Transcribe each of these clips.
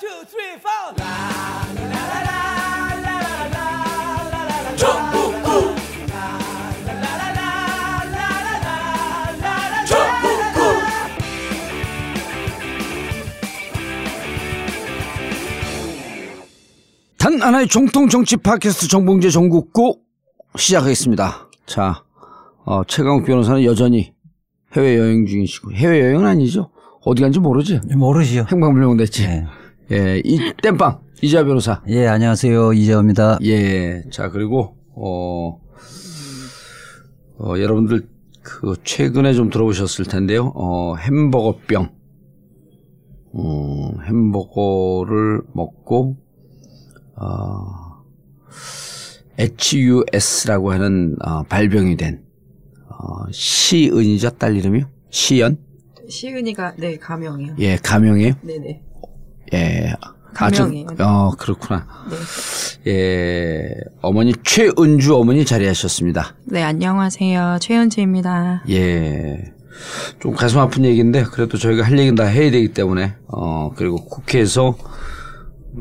two, three, four. 단 하나의 정통 정치 팟캐스트 정봉재 정국고 시작하겠습니다. 자, 어, 최강욱 변호사는 여전히 해외 여행 중이시고 해외 여행은 아니죠? 어디 간지 모르지? 모르시죠? 행방불명 됐지. 네. 예, 이 땜빵 이자 변호사. 예, 안녕하세요. 이재호입니다. 예, 자 그리고 어, 어 여러분들 그 최근에 좀 들어보셨을 텐데요. 어 햄버거병. 어, 햄버거를 먹고 어, HUS라고 하는 어, 발병이 된 어, 시은이죠 딸 이름이요? 시연? 시은이가 네 가명이요. 예, 가명이에요. 네네. 예. 가명이에요. 아, 저, 어, 그렇구나. 네. 예, 어머니 최은주 어머니 자리하셨습니다. 네 안녕하세요 최은주입니다. 예. 좀 가슴 아픈 얘기인데 그래도 저희가 할 얘기는 다 해야 되기 때문에 어 그리고 국회에서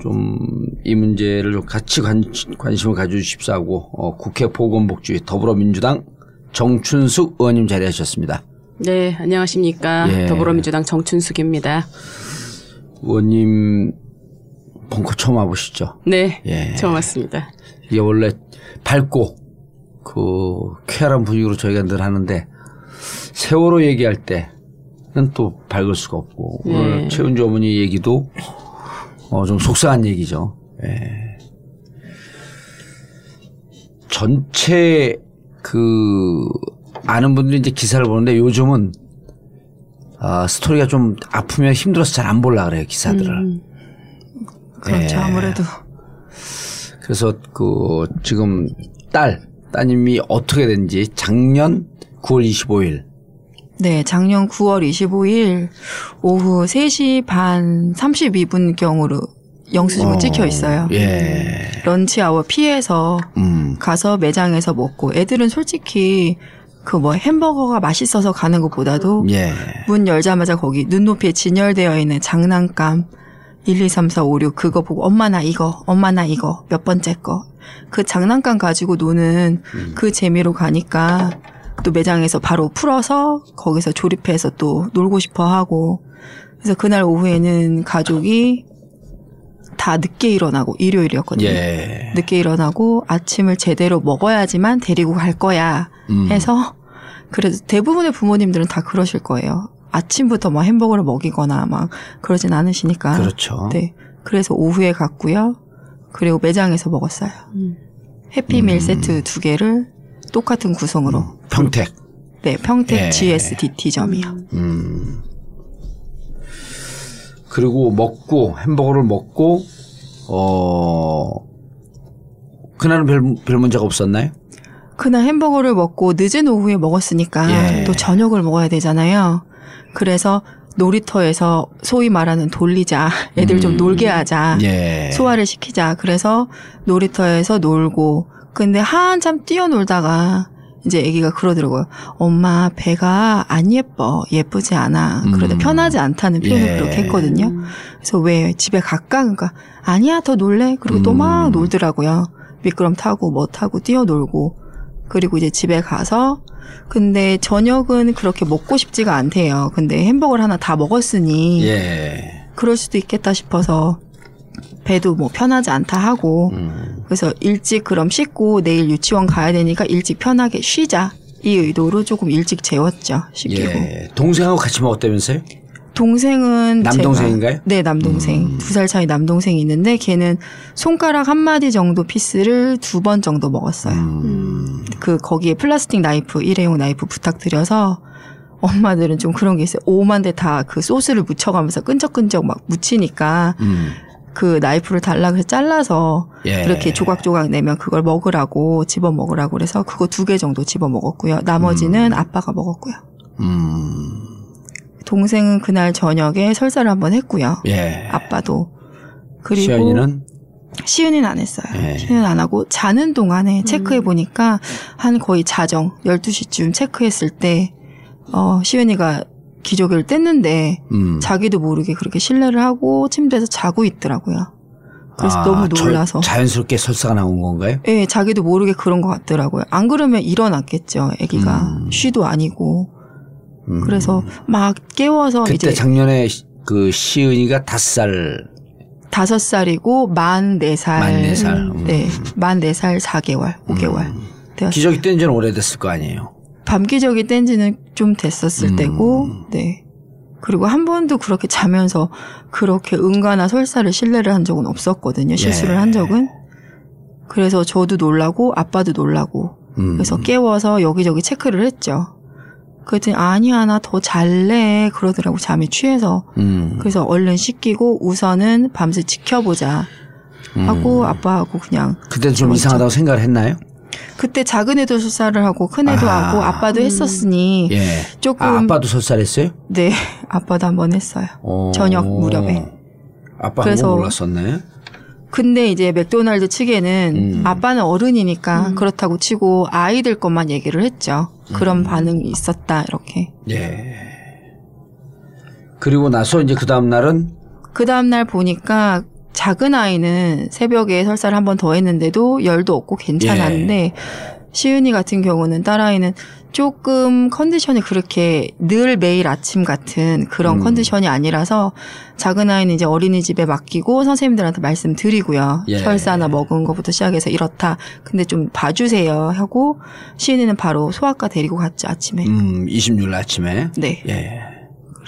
좀 이 문제를 좀 같이 관, 관심을 가져주십사 하고 어, 국회 보건복지위 더불어민주당 정춘숙 의원님 자리하셨습니다. 네, 안녕하십니까. 예. 더불어민주당 정춘숙입니다. 의원님 벙커 처음 와보시죠? 네, 예. 처음 왔습니다. 이게 원래 밝고 그 쾌활한 분위기로 저희가 늘 하는데 세월호 얘기할 때는 또 밝을 수가 없고 오늘 네. 최은주 어머니 얘기도 어 좀 속상한 얘기죠. 예. 전체 그 아는 분들이 이제 기사를 보는데 요즘은 아 스토리가 좀 아프면 힘들어서 잘 안 볼라 그래요 기사들을. 음. 그렇죠 예. 아무래도 그래서 그 지금 딸 따님이 어떻게 된지 작년 9월 25일 네 작년 9월 25일 오후 3시 반 32분 경으로 영수증을 찍혀 있어요. 예. 런치 아워 피해서 음. 가서 매장에서 먹고 애들은 솔직히 그 뭐 햄버거가 맛있어서 가는 것보다도 예. 문 열자마자 거기 눈높이에 진열되어 있는 장난감 1, 2, 3, 4, 5, 6 그거 보고 엄마 나 이거 엄마 나 이거 몇 번째 거. 그 장난감 가지고 노는 그 재미로 가니까 또 매장에서 바로 풀어서 거기서 조립해서 또 놀고 싶어 하고. 그래서 그날 오후에는 가족이 다 늦게 일어나고 일요일이었거든요. 예. 늦게 일어나고 아침을 제대로 먹어야지만 데리고 갈 거야 음. 해서 그래도 대부분의 부모님들은 다 그러실 거예요. 아침부터 막 햄버거를 먹이거나 막 그러진 않으시니까. 그렇죠. 네. 그래서 오후에 갔고요. 그리고 매장에서 먹었어요. 음. 해피밀 음. 세트 두 개를 똑같은 구성으로. 평택. 네, 평택 예. GSDT점이요. 음. 그리고 먹고 햄버거를 먹고 어 그날은 별, 별 문제가 없었나요? 그날 햄버거를 먹고 늦은 오후에 먹었으니까 예. 또 저녁을 먹어야 되잖아요. 그래서 놀이터에서 소위 말하는 돌리자. 애들 좀 음. 놀게 하자. 예. 소화를 시키자. 그래서 놀이터에서 놀고 근데 한참 뛰어놀다가 이제 아기가 그러더라고요. 엄마 배가 안 예뻐. 예쁘지 않아. 그러다 음. 편하지 않다는 표현을 예. 그렇게 했거든요. 그래서 왜 집에 갈까? 그러니까 아니야 더 놀래. 그리고 또막 음. 놀더라고요. 미끄럼 타고 뭐 타고 뛰어놀고 그리고 이제 집에 가서 근데 저녁은 그렇게 먹고 싶지가 않대요. 근데 햄버거를 하나 다 먹었으니 예. 그럴 수도 있겠다 싶어서 배도 뭐 편하지 않다 하고 음. 그래서 일찍 그럼 씻고 내일 유치원 가야 되니까 일찍 편하게 쉬자 이 의도로 조금 일찍 재웠죠 시키고 예. 동생하고 같이 먹었다면서요? 동생은 남동생인가요? 제가- 네 남동생 음. 두살 차이 남동생이 있는데 걔는 손가락 한 마디 정도 piece를 두 번 정도 먹었어요 음. 그 거기에 플라스틱 나이프 일회용 나이프 부탁드려서 엄마들은 좀 그런 게 있어요 오만데 다그 소스를 묻혀가면서 끈적끈적 막 묻히니까 음. 그 나이프를 달라 그래서 잘라서 예. 이렇게 조각조각 내면 그걸 먹으라고 집어 먹으라고 그래서 그거 두 개 정도 집어 먹었고요. 나머지는 아빠가 먹었고요. 음. 동생은 그날 저녁에 설사를 한번 했고요. 예. 아빠도 그리고 시연이는 시은이는 안 했어요. 예. 시은이는 안 하고 자는 동안에 체크해 보니까 한 거의 자정 12시쯤 체크했을 때 어, 시은이가 기저귀를 뗐는데 음. 자기도 모르게 그렇게 실례를 하고 침대에서 자고 있더라고요. 그래서 아, 너무 저- 놀라서. 자연스럽게 설사가 나온 건가요? 예, 자기도 모르게 그런 것 같더라고요. 안 그러면 일어났겠죠. 아기가 음. 쉬도 아니고. 음. 그래서 막 깨워서 그때 이제 작년에 시- 그 시은이가 다섯 살 다섯 살이고 만 네 살. 만 네 살. 음. 네, 만 네살 4개월, 5개월. 되었어요. 기저귀 뗀 지는 오래됐을 거 아니에요. 밤기저귀 뗀 지는 좀 됐었을 음. 때고, 네. 그리고 한 번도 그렇게 자면서 그렇게 응가나 설사를 신뢰를 한 적은 없었거든요. 실수를 예. 한 적은. 그래서 저도 놀라고 아빠도 놀라고. 음. 그래서 깨워서 여기저기 체크를 했죠. 그랬더니 아니야 나 더 잘래 그러더라고 잠에 취해서. 음. 그래서 얼른 씻기고 우선은 밤새 지켜보자 하고 아빠하고 그냥 그때 좀. 이상하다고 생각을 했나요? 그때 작은 애도 술사를 하고 큰 애도 아. 하고 아빠도 했었으니 예. 조금 아, 아빠도 설사했어요? 네 아빠도 한 번 했어요. 어. 저녁 무렵에. 아빠 그래서- 몰랐었네. 근데 이제 맥도날드 측에는 음. 아빠는 어른이니까 그렇다고 치고 아이들 것만 얘기를 했죠. 음. 그런 반응이 있었다 이렇게. 예. 그리고 나서 이제 그 다음 날은 그 다음 날 보니까 작은 아이는 새벽에 설사를 한 번 더 했는데도 열도 없고 괜찮았는데 예. 시은이 같은 경우는 딸아이는 조금 컨디션이 그렇게 늘 매일 아침 같은 그런 음. 컨디션이 아니라서 작은 아이는 이제 어린이집에 맡기고 선생님들한테 말씀드리고요. 예. 설사나 먹은 것부터 시작해서 이렇다. 근데 좀 봐주세요 하고 시은이는 바로 소아과 데리고 갔죠 아침에. 음, 26일 아침에 네. 예.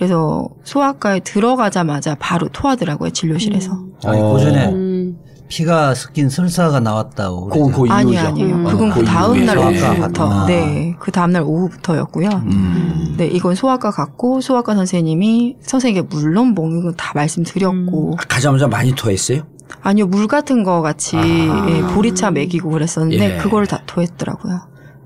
그래서 소아과에 들어가자마자 바로 토하더라고요 진료실에서. 아니, 어. 그 전에 음. 피가 섞인 설사가 나왔다고. 그건 그 아니 이후죠. 아니에요. 음. 그건 아, 그 다음 날. 오후부터. 아. 네, 그 다음 날 오후부터였고요. 음. 네, 이건 소아과 갔고 소아과 선생님이 선생님께 물론 먹는 건다 말씀드렸고 아, 가자마자 많이 토했어요? 아니요 물 같은 거 같이 아. 예, 보리차 먹이고 그랬었는데 예. 그걸 다 토했더라고요.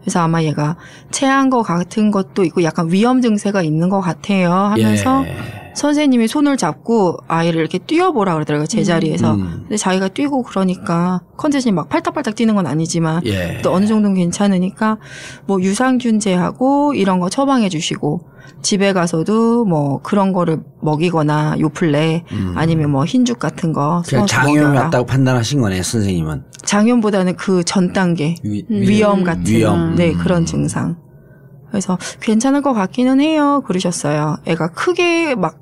그래서 아마 얘가 체한 거 같은 것도 있고 약간 위험 증세가 있는 것 같아요 하면서 예. 선생님이 손을 잡고 아이를 이렇게 뛰어보라 그러더라고요 제자리에서. 음. 근데 자기가 뛰고 그러니까 컨디션이 막 팔딱팔딱 뛰는 건 아니지만 예. 또 어느 정도는 괜찮으니까 뭐 유산균제하고 이런 거 처방해 주시고 집에 가서도 뭐 그런 거를 먹이거나 요플레 아니면 뭐 흰죽 같은 거 음. 장염이 먹여라. 왔다고 판단하신 거네요, 선생님은. 장염보다는 그 전 단계 위, 위험 같은 위험. 네 음. 그런 증상. 그래서 괜찮을 것 같기는 해요. 그러셨어요. 애가 크게 막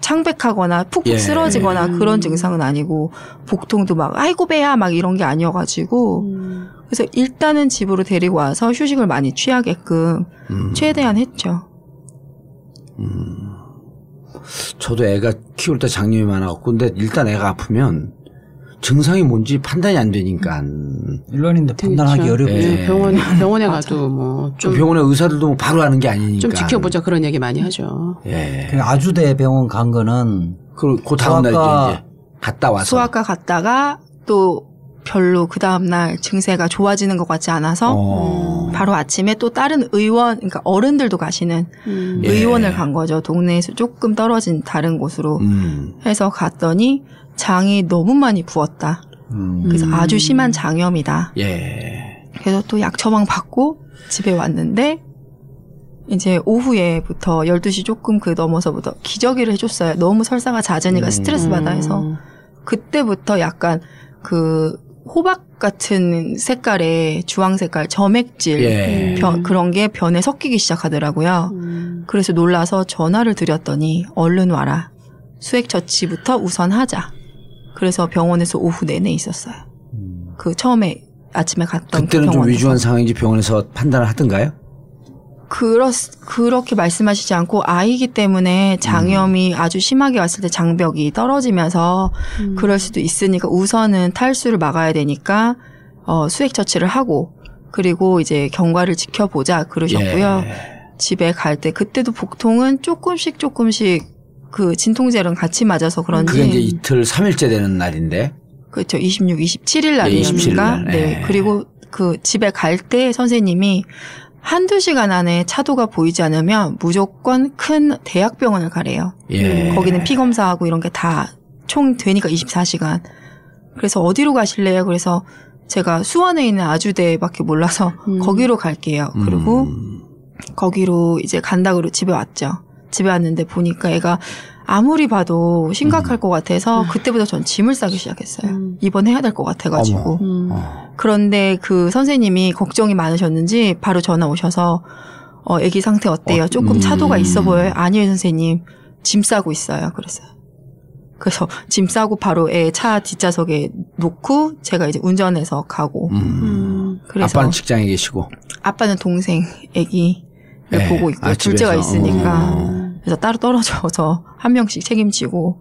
창백하거나 푹푹 예. 쓰러지거나 그런 증상은 아니고 복통도 막 아이고 배야 막 이런 게 아니어가지고 음. 그래서 일단은 집으로 데리고 와서 휴식을 많이 취하게끔 음. 최대한 했죠. 저도 애가 키울 때 장염이 많아갖고, 근데 일단 애가 아프면 증상이 뭔지 판단이 안 되니까. 일반인들 판단하기 그렇죠. 어렵죠. 예. 병원 병원에 가도 뭐좀좀 병원에 의사들도 뭐 바로 하는 게 아니니까. 좀 지켜보자 그런 얘기 많이 하죠. 예. 그 아주대 병원 간 거는 그리고 그 다음날 소아과- 이제 갔다 와서. 소아과 갔다가 또 별로 그 다음날 증세가 좋아지는 것 같지 않아서 어. 바로 아침에 또 다른 의원, 그러니까 어른들도 가시는 음. 예. 의원을 간 거죠. 동네에서 조금 떨어진 다른 곳으로 음. 해서 갔더니 장이 너무 많이 부었다. 음. 그래서 음. 아주 심한 장염이다. 예. 그래서 또 약 처방 받고 집에 왔는데 이제 오후에부터 12시 조금 그 넘어서부터 기저귀를 해줬어요. 너무 설사가 잦으니까 음. 스트레스 받아 해서 음. 그때부터 약간 그 호박 같은 색깔의 주황 색깔 점액질 예. 변- 그런 게 변에 섞이기 시작하더라고요. 음. 그래서 놀라서 전화를 드렸더니 얼른 와라. 수액 처치부터 우선 하자. 그래서 병원에서 오후 내내 있었어요. 그 처음에 아침에 갔던 그 그때는 좀 병원에서. 위중한 상황인지 병원에서 판단을 하던가요? 그렇, 그렇게 말씀하시지 않고 아이기 때문에 장염이 아주 심하게 왔을 때 장벽이 떨어지면서 음. 그럴 수도 있으니까 우선은 탈수를 막아야 되니까 어, 수액 처치를 하고 그리고 이제 경과를 지켜보자 그러셨고요. 예. 집에 갈 때 그때도 복통은 조금씩 조금씩 그 진통제랑 같이 맞아서 그런지 그게 이제 이틀 3일째 되는 날인데. 그렇죠. 26, 27일 네, 27일 날이니까. 날, 네. 네. 그리고 그 집에 갈 때 선생님이 한두 시간 안에 차도가 보이지 않으면 무조건 큰 대학병원을 가래요. 예. 거기는 피 검사하고 이런 게 다 총 되니까 24시간. 그래서 어디로 가실래요? 그래서 제가 수원에 있는 아주대밖에 몰라서 음. 거기로 갈게요. 그리고 음. 거기로 이제 간다고 집에 왔죠. 집에 왔는데 보니까 애가 아무리 봐도 심각할 것 같아서 그때부터 전 짐을 싸기 시작했어요. 음. 입원해야 될 것 같아가지고. 음. 그런데 그 선생님이 걱정이 많으셨는지 바로 전화 오셔서 어, 아기 상태 어때요? 어, 조금 음. 차도가 있어 보여요? 아니에요, 선생님. 짐 싸고 있어요. 그랬어요. 그래서 짐 싸고 바로 애 차 뒷좌석에 놓고 제가 이제 운전해서 가고. 음. 음. 그래서 아빠는 직장에 계시고. 아빠는 동생 아기를 네. 보고 있고 아, 둘째가. 있으니까 어. 그래서 따로 떨어져서 한 명씩 책임지고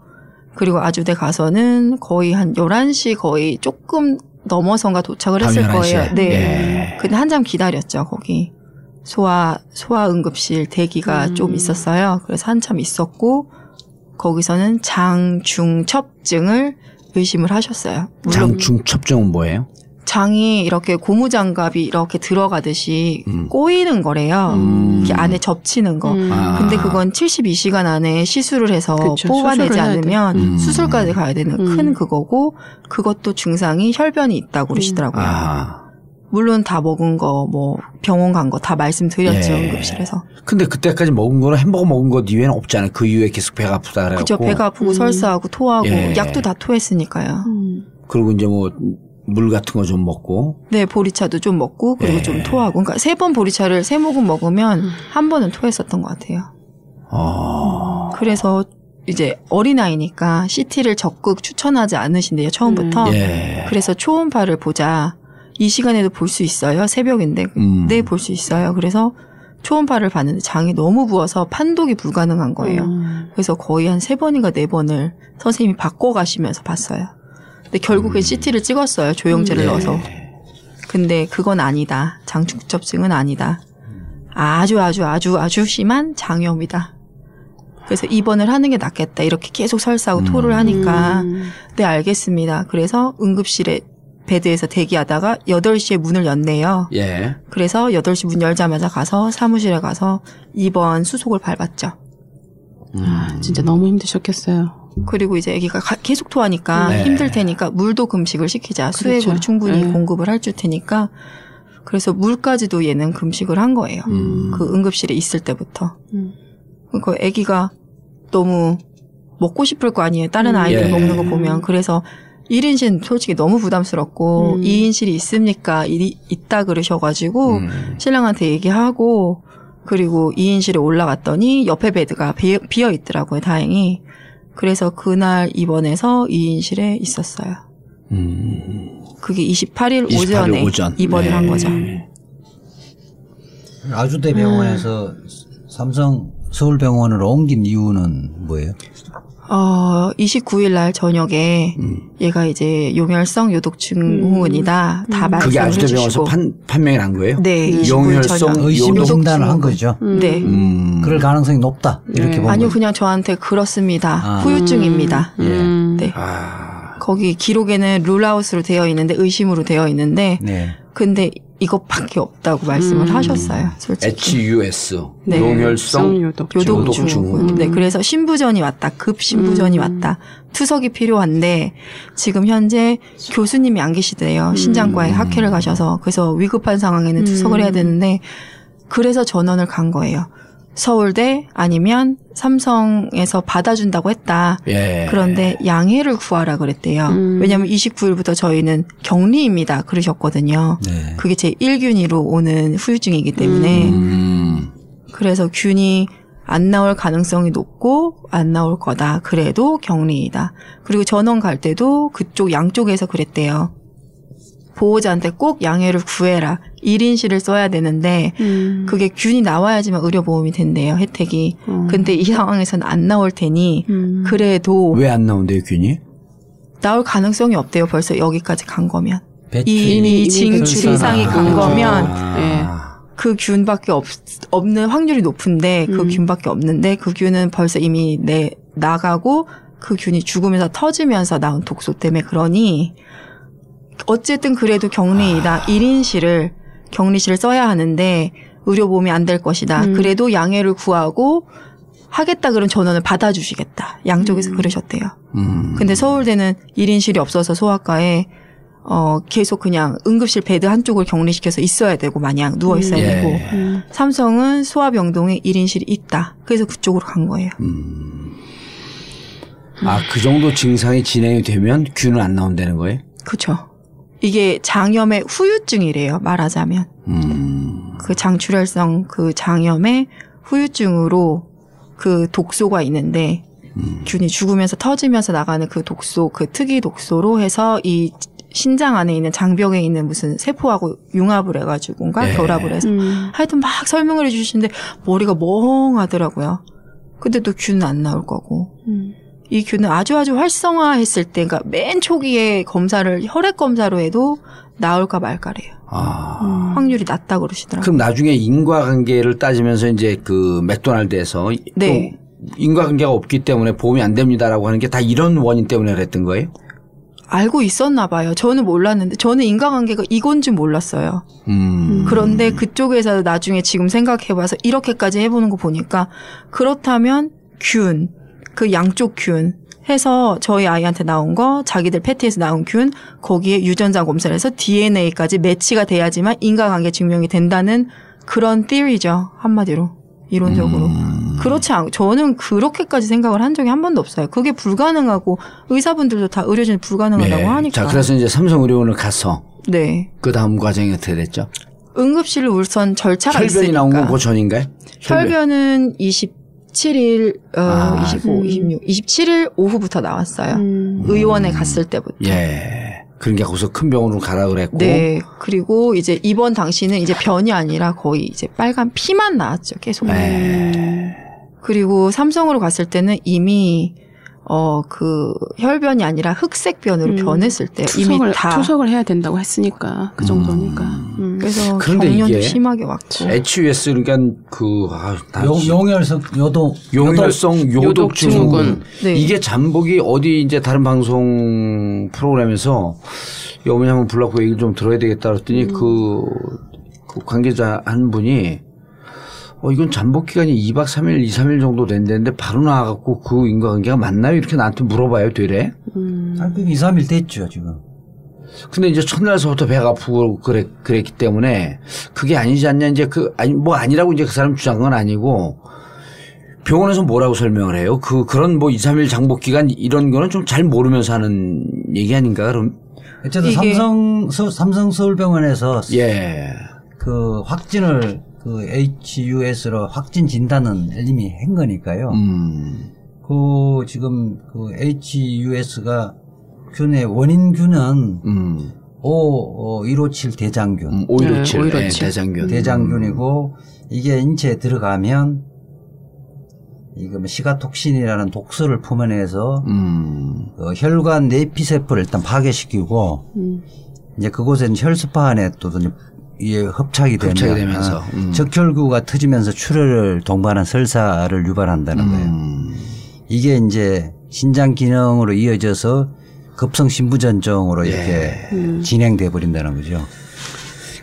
그리고 아주대 가서는 거의 한 11시 거의 조금 넘어선가 도착을 했을 밤 11시 에. 거예요. 네. 예. 근데 한참 기다렸죠, 거기. 소아, 소아 응급실 대기가 음. 좀 있었어요. 그래서 한참 있었고, 거기서는 장중첩증을 의심을 하셨어요. 장중첩증은 뭐예요? 장이 이렇게 고무장갑이 이렇게 들어가듯이 음. 꼬이는 거래요. 음. 이렇게 안에 접치는 거. 음. 아. 근데 그건 72시간 안에 시술을 해서 그쵸, 뽑아내지 않으면 돼. 음. 수술까지 가야 되는 음. 큰 그거고 그것도 증상이 혈변이 있다고 그러시더라고요. 아. 물론 다 먹은 거 뭐 병원 간 거 다 말씀드렸죠 예. 응급실에서. 근데 그때까지 먹은 거는 햄버거 먹은 것 이외에는 없잖아요. 그 이후에 계속 배가 아프다 그래갖고. 그죠 배가 아프고 음. 설사하고 토하고 예. 약도 다 토했으니까요. 음. 그리고 이제 뭐 물 같은 거 좀 먹고. 네 보리차도 좀 먹고 그리고 예. 좀 토하고 그러니까 세 번 보리차를 세 모금 먹으면 음. 한 번은 토했었던 것 같아요. 어. 그래서 이제 어린아이니까 CT를 적극 추천하지 않으신대요, 처음부터. 예. 그래서 초음파를 보자. 이 시간에도 볼 수 있어요. 새벽인데. 음. 네, 볼 수 있어요. 그래서 초음파를 봤는데 장이 너무 부어서 판독이 불가능한 거예요. 음. 그래서 거의 한 세 번인가 네 번을 선생님이 바꿔 가시면서 봤어요. 근데 결국엔 CT를 찍었어요. 조영제를 예. 넣어서. 근데 그건 아니다. 장중첩증은 아니다. 아주 아주 아주 아주 심한 장염이다. 그래서 입원을 하는 게 낫겠다. 이렇게 계속 설사하고 토를 하니까 음. 네 알겠습니다. 그래서 응급실에 베드에서 대기하다가 8시에 문을 였네요. 예. 그래서 8시 문 열자마자 가서 사무실에 가서 입원 수속을 밟았죠. 아, 진짜 너무 힘드셨겠어요. 그리고 이제 아기가 가- 계속 토하니까 네. 힘들 테니까 물도 금식을 시키자. 수액으로 그렇죠. 충분히 네. 공급을 할 줄 테니까 그래서 물까지도 얘는 금식을 한 거예요. 음. 그 응급실에 있을 때부터. 음. 그 아기가 너무 먹고 싶을 거 아니에요. 다른 아이들 예. 먹는 거 보면. 그래서 1인실 솔직히 너무 부담스럽고 음. 2인실이 있습니까? 이- 있다 그러셔가지고 음. 신랑한테 얘기하고 그리고 2인실에 올라갔더니 옆에 베드가 비, 비어 있더라고요. 다행히. 그래서 그날 입원해서 2인실에 있었어요. 음. 그게 28일, 28일 오전에 오전. 입원을 네. 한 거죠. 아주대 병원에서 삼성 서울병원으로 옮긴 이유는 뭐예요? 어, 29일 날 저녁에 음. 얘가 이제 요멸성 요독증후군이다. 다 음. 말씀을 그게 아주대병원에서 해주시고. 판, 판명이 난 거예요? 네, 29일 용혈성. 의심 진단을 한. 거죠. 음. 네. 음. 그럴 가능성이 높다. 이렇게 네. 보면 아니요, 그냥 저한테 그렇습니다. 아. 후유증입니다. 음. 네. 아. 거기 기록에는 룰아웃으로 되어 있는데 의심으로 되어 있는데 네. 근데 이것밖에 없다고 말씀을 음. 하셨어요. 솔직히. HUS 네. 용혈성 요독. 요독증후군. 요독 증후군. 네, 그래서 신부전이 왔다. 급 신부전이 음. 왔다. 투석이 필요한데 지금 현재 교수님이 안 계시대요. 신장과에 학회를 가셔서 그래서 위급한 상황에는 음. 투석을 해야 되는데 그래서 전원을 간 거예요. 서울대 아니면 삼성에서 받아준다고 했다. 예. 그런데 양해를 구하라 그랬대요. 음. 왜냐하면 29일부터 저희는 격리입니다. 그러셨거든요. 네. 그게 제 1균이로 오는 후유증이기 때문에 음. 그래서 균이 안 나올 가능성이 높고 안 나올 거다. 그래도 격리이다. 그리고 전원 갈 때도 그쪽 양쪽에서 그랬대요. 보호자한테 꼭 양해를 구해라. 1인실을 써야 되는데 음. 그게 균이 나와야지만 의료보험이 된대요. 혜택이. 음. 근데 이 상황에서는 안 나올 테니 음. 그래도 왜 안 나온대요, 균이? 나올 가능성이 없대요. 벌써 여기까지 간 거면. 배출 이, 이미- 이 그렇잖아. 이상이 간. 거면 예. 아. 그 균밖에 없, 없는 확률이 높은데 그 음. 균밖에 없는데 그 균은 벌써 이미 내 나가고 그 균이 죽으면서 터지면서 나온 독소 때문에 그러니 어쨌든 그래도 격리이다. 1인실을 격리실을 써야 하는데 의료보험이 안 될 것이다. 음. 그래도 양해를 구하고 하겠다 그런 전원을 받아주시겠다. 양쪽에서 그러셨대요. 음. 근데 서울대는 1인실이 없어서 소아과에 어 계속 그냥 응급실 bed 한쪽을 격리시켜서 있어야 되고 마냥 누워 있어야 예. 되고 음. 삼성은 소아병동에 1인실이 있다. 그래서 그쪽으로 간 거예요. 아, 그 정도 증상이 진행이 되면 균은 안 나온다는 거예요? 그렇죠. 이게 장염의 후유증이래요. 말하자면 음. 그 장출혈성 그 장염의 후유증으로 그 독소가 있는데 균이 죽으면서 터지면서 나가는 그 독소 그 특이 독소로 해서 이 신장 안에 있는 장벽에 있는 무슨 세포하고 융합을 해가지고인가 네. 결합을 해서 음. 하여튼 막 설명을 해주시는데 머리가 멍하더라고요. 근데 또 균은 안 나올 거고 음. 이 균은 아주 아주 활성화했을 때, 그러니까 맨 초기에 검사를 혈액 검사로 해도 나올까 말까래요. 아. 확률이 낮다 그러시더라고요. 그럼 나중에 인과관계를 따지면서 이제 그 맥도날드에서 네. 또 인과관계가 없기 때문에 보험이 안 됩니다라고 하는 게 다 이런 원인 때문에 그랬던 거예요? 알고 있었나 봐요. 저는 몰랐는데 저는 인과관계가 이건지 몰랐어요. 음. 그런데 그쪽에서 나중에 지금 생각해봐서 이렇게까지 해보는 거 보니까 그렇다면 균, 그 양쪽 균 해서 저희 아이한테 나온 거 자기들 패티에서 나온 균 거기에 유전자 검사를 해서 DNA까지 매치가 돼야지만 인과관계 증명이 된다는 그런 theory죠 한마디로 이론적으로 음. 그렇지 않고 저는 그렇게까지 생각을 한 적이 한 번도 없어요. 그게 불가능하고 의사분들도 다 의료진 불가능하다고 네. 하니까 자, 그래서 이제 삼성의료원을 가서 네 그 다음 과정이 어떻게 됐죠? 응급실 우선 절차가 혈변이 있으니까 나온 건 그 전인가요? 혈변은 27일, 어, 아. 25, 26, 27일 오후부터 나왔어요. 음. 의원에 갔을 때부터. 예. 그러니까 거기서 큰 병원으로 가라 그랬고. 네. 그리고 이제 입원 당시는 이제 변이 아니라 거의 이제 빨간 피만 나왔죠. 계속. 네. 그리고 삼성으로 갔을 때는 이미 어, 그 혈변이 아니라 흑색변으로 음. 변했을 때 투석을, 이미 다. 투석을 해야 된다고 했으니까 그 정도니까. 음. 그래서 그런데 경련도 이게 심하게 왔고. HUS 그러니까 그 아, 나 용, 용혈성 요도 용혈성 요독 요독 증후군. 네. 이게 잠복이 어디 이제 다른 방송 프로그램에서 이 어머니 한번 불러고 얘기를 좀 들어야 되겠다 그랬더니 그, 그 관계자 한 분이 어, 이건 잠복 기간이 2박 3일, 2, 3일 정도 된다는데 바로 나와갖고 그 인과관계가 맞나요? 이렇게 나한테 물어봐요, 되래? 아, 그 2, 3일 됐죠 지금. 근데 이제 첫날서부터 배가 아프고 그래, 그랬기 때문에 그게 아니지 않냐 이제 그, 아니, 뭐 아니라고 이제 그 사람 주장한 건 아니고 병원에서 뭐라고 설명을 해요? 그, 그런 뭐 2, 3일 장복 기간 이런 거는 좀 잘 모르면서 하는 얘기 아닌가, 그럼? 어쨌든 삼성 서, 삼성 서울병원에서 예. 그 확진을 그 HUS로 확진 진단은 이미 한 거니까요. 음. 그 지금 그 HUS가 균의 원인균은 음. O 157 대장균, 음, 517. 네, 네, 517. 대장균. 대장균이고 이게 인체에 들어가면 이거 뭐 시가톡신이라는 독소를 품어내서 음. 그 혈관 내피세포를 일단 파괴시키고 음. 이제 그곳에는 혈소파 안에 또 이게 흡착이 되면 흡착이 되면서, 아, 음. 적혈구가 터지면서 출혈을 동반한 설사를 유발한다는 거예요. 음. 이게 이제 신장 기능으로 이어져서 급성 신부전증으로 예. 이렇게 진행돼 버린다는 거죠.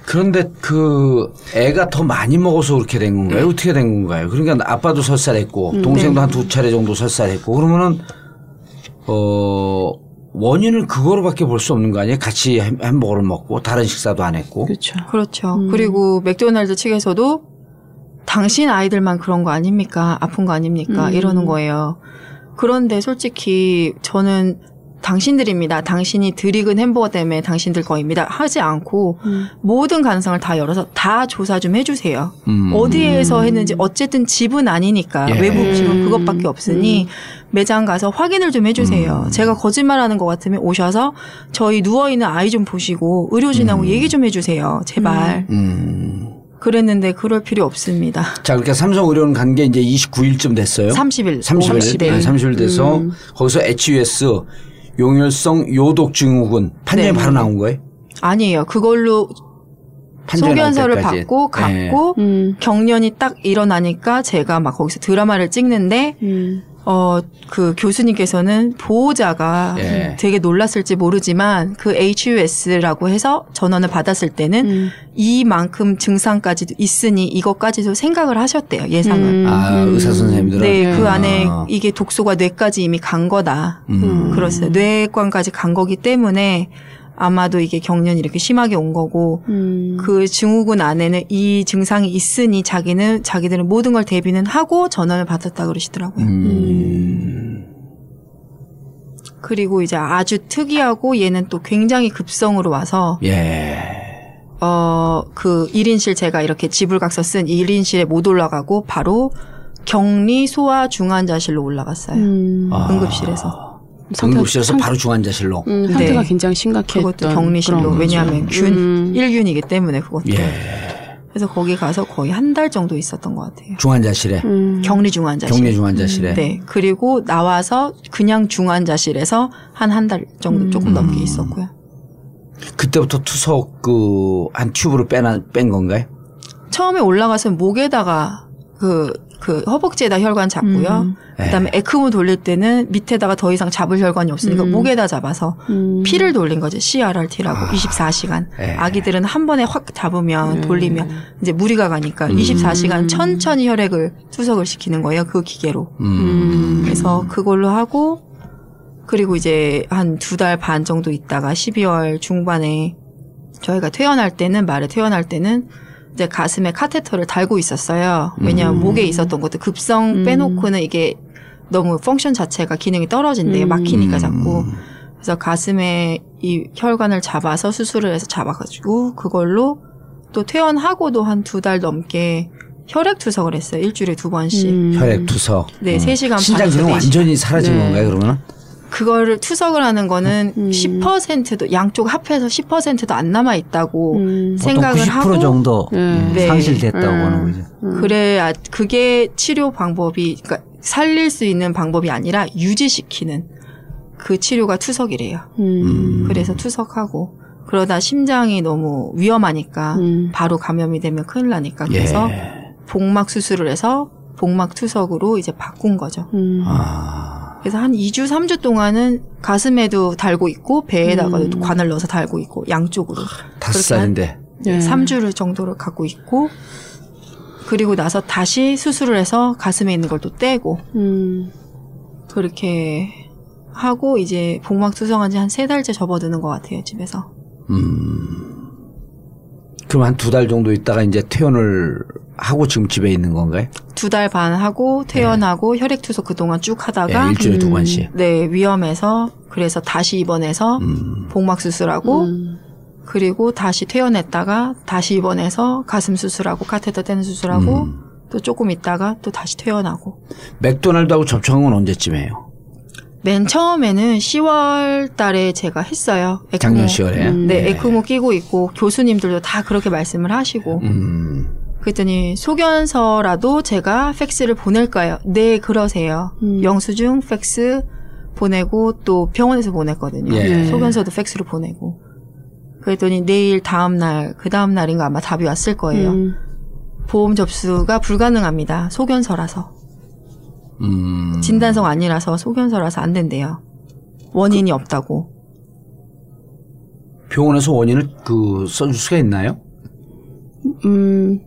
그런데 그 애가 더 많이 먹어서 그렇게 된 건가요? 어떻게 된 건가요? 그러니까 아빠도 설사했고 동생도 한 두 차례 정도 설사했고 그러면은 어 원인을 그거로밖에 볼 수 없는 거 아니에요? 같이 햄- 햄버거를 먹고 다른 식사도 안 했고. 그렇죠. 그렇죠. 그리고 맥도날드 측에서도 당신 아이들만 그런 거 아닙니까? 아픈 거 아닙니까? 음. 이러는 거예요. 그런데 솔직히 저는 당신들입니다. 당신이 드익은 햄버거 때문에 당신들 거입니다. 하지 않고 음. 모든 가능성을 다 열어서 다 조사 좀 해주세요. 음. 어디에서 했는지 어쨌든 집은 아니니까 예. 외부 집은 음. 그것밖에 없으니 매장 가서 확인을 좀 해주세요. 음. 제가 거짓말하는 것 같으면 오셔서 저희 누워 있는 아이 좀 보시고 의료진하고 얘기 좀 해주세요. 제발. 음. 그랬는데 그럴 필요 없습니다. 자, 그러니까 삼성 의료원 간 게 이제 29일쯤 됐어요. 30일. 30일. 30일. 네, 30일 돼서 음. 거기서 HUS 용혈성 요독 증후군 판정이 네. 바로 나온 거예요? 아니에요. 그걸로 소견서를. 받고 네. 갔고 음. 경련이 딱 일어나니까 제가 막 거기서 드라마를 찍는데 음. 어, 그 교수님께서는 보호자가 예. 되게 놀랐을지 모르지만 그 HUS라고 해서 전원을 받았을 때는 음. 이만큼 증상까지도 있으니 이것까지도 생각을 하셨대요, 예상을. 음. 아, 음. 의사 선생님들은 네, 그 아. 안에 이게 독소가 뇌까지 이미 간 거다. 음. 그렇어요. 뇌관까지 간 거기 때문에 아마도 이게 경련이 이렇게 심하게 온 거고 음. 그 증후군 안에는 이 증상이 있으니 자기는 자기들은 모든 걸 대비는 하고 전원을 받았다 그러시더라고요. 음. 그리고 이제 아주 특이하고 얘는 또 굉장히 급성으로 와서 예. 어 그 1인실 제가 이렇게 지불각서 쓴 1인실에 못 올라가고 바로 격리 소아 중환자실로 올라갔어요. 음. 아. 응급실에서. 응급실에서 상- 바로 중환자실로. 음, 상태가 네. 굉장히 심각했던 그것도 격리실로. 왜냐하면 균 음. 1균이기 때문에 그것도. 예. 그래서 거기 가서 거의 한 달 정도 있었던 것 같아요. 중환자실에. 음. 격리 중환자실. 격리 중환자실에. 네. 그리고 나와서 그냥 중환자실에서 한 한 달 정도 조금 넘게 있었고요. 그때부터 투석 그 한 튜브로 빼나 뺀 건가요? 처음에 올라가서 목에다가 그, 그 허벅지에다 혈관 잡고요. 그다음에 에크모 돌릴 때는 밑에다가 더 이상 잡을 혈관이 없으니까 목에다 잡아서 음. 피를 돌린 거죠. CRRT라고 24시간. 예. 아기들은 한 번에 확 잡으면 돌리면 이제 무리가 가니까 24시간 천천히 혈액을 투석을 시키는 거예요. 그 기계로. 음. 그래서 그걸로 하고 그리고 이제 한 두 달 반 정도 있다가 12월 중반에 저희가 퇴원할 때는 말에 퇴원할 때는 이제 가슴에 카테터를 달고 있었어요. 왜냐하면 목에 있었던 것도 급성 빼놓고는 이게 너무 펑션 자체가 기능이 떨어진대요. 막히니까 자꾸. 그래서 가슴에 이 혈관을 잡아서 수술을 해서 잡아가지고 그걸로 또 퇴원하고도 한 두 달 넘게 혈액 투석을 했어요. 일주일에 두 번씩. 음. 혈액 투석. 네, 세 시간 신장 기능 네 완전히 사라진 네. 건가요, 그러면? 그거를 투석을 하는 거는 음. 10%도 양쪽 합해서 10%도 안 남아 있다고 음. 생각을 보통 90% 하고 정도 네. 네. 상실됐다고 음. 하는 거죠. 그래야 그게 치료 방법이 그러니까 살릴 수 있는 방법이 아니라 유지시키는 그 치료가 투석이래요. 음. 그래서 투석하고 그러다 심장이 너무 위험하니까 음. 바로 감염이 되면 큰일 나니까 그래서 예. 복막 수술을 해서 복막 투석으로 이제 바꾼 거죠. 음. 아. 그래서 한 2주, 3주 동안은 가슴에도 달고 있고 배에다가도 음. 관을 넣어서 달고 있고 양쪽으로 다섯 살인데. 네. 3주를 정도를 갖고 있고 그리고 나서 다시 수술을 해서 가슴에 있는 걸 또 떼고 음. 그렇게 하고 이제 복막 투성한 지 한 세 달째 접어드는 것 같아요 집에서. 음. 그럼 한 두 달 정도 있다가 이제 퇴원을 하고 지금 집에 있는 건가요? 두 달 반 하고 퇴원하고 혈액 투석 그동안 쭉 하다가 예, 일주일에 두 음. 번씩. 네 위험해서 그래서 다시 입원해서 음. 복막 수술하고 음. 그리고 다시 퇴원했다가 다시 입원해서 가슴 수술하고 카테터 떼는 수술하고 음. 또 조금 있다가 또 다시 퇴원하고 맥도날드하고 접촉한 건 언제쯤이에요? 맨 처음에는 10월 달에 제가 했어요. ECMO. 작년 10월에. 음. 네, ECMO 끼고 있고 교수님들도 다 그렇게 말씀을 하시고 음. 그랬더니 소견서라도 제가 팩스를 보낼까요? 네, 그러세요. 음. 영수증 팩스 보내고 또 병원에서 보냈거든요. 예. 소견서도 팩스로 보내고. 그랬더니 내일 다음 날, 그 다음 날인가 아마 답이 왔을 거예요. 음. 보험 접수가 불가능합니다. 소견서라서. 음. 진단서가 아니라서 소견서라서 안 된대요. 원인이 없다고. 병원에서 원인을 그 써줄 수가 있나요? 음.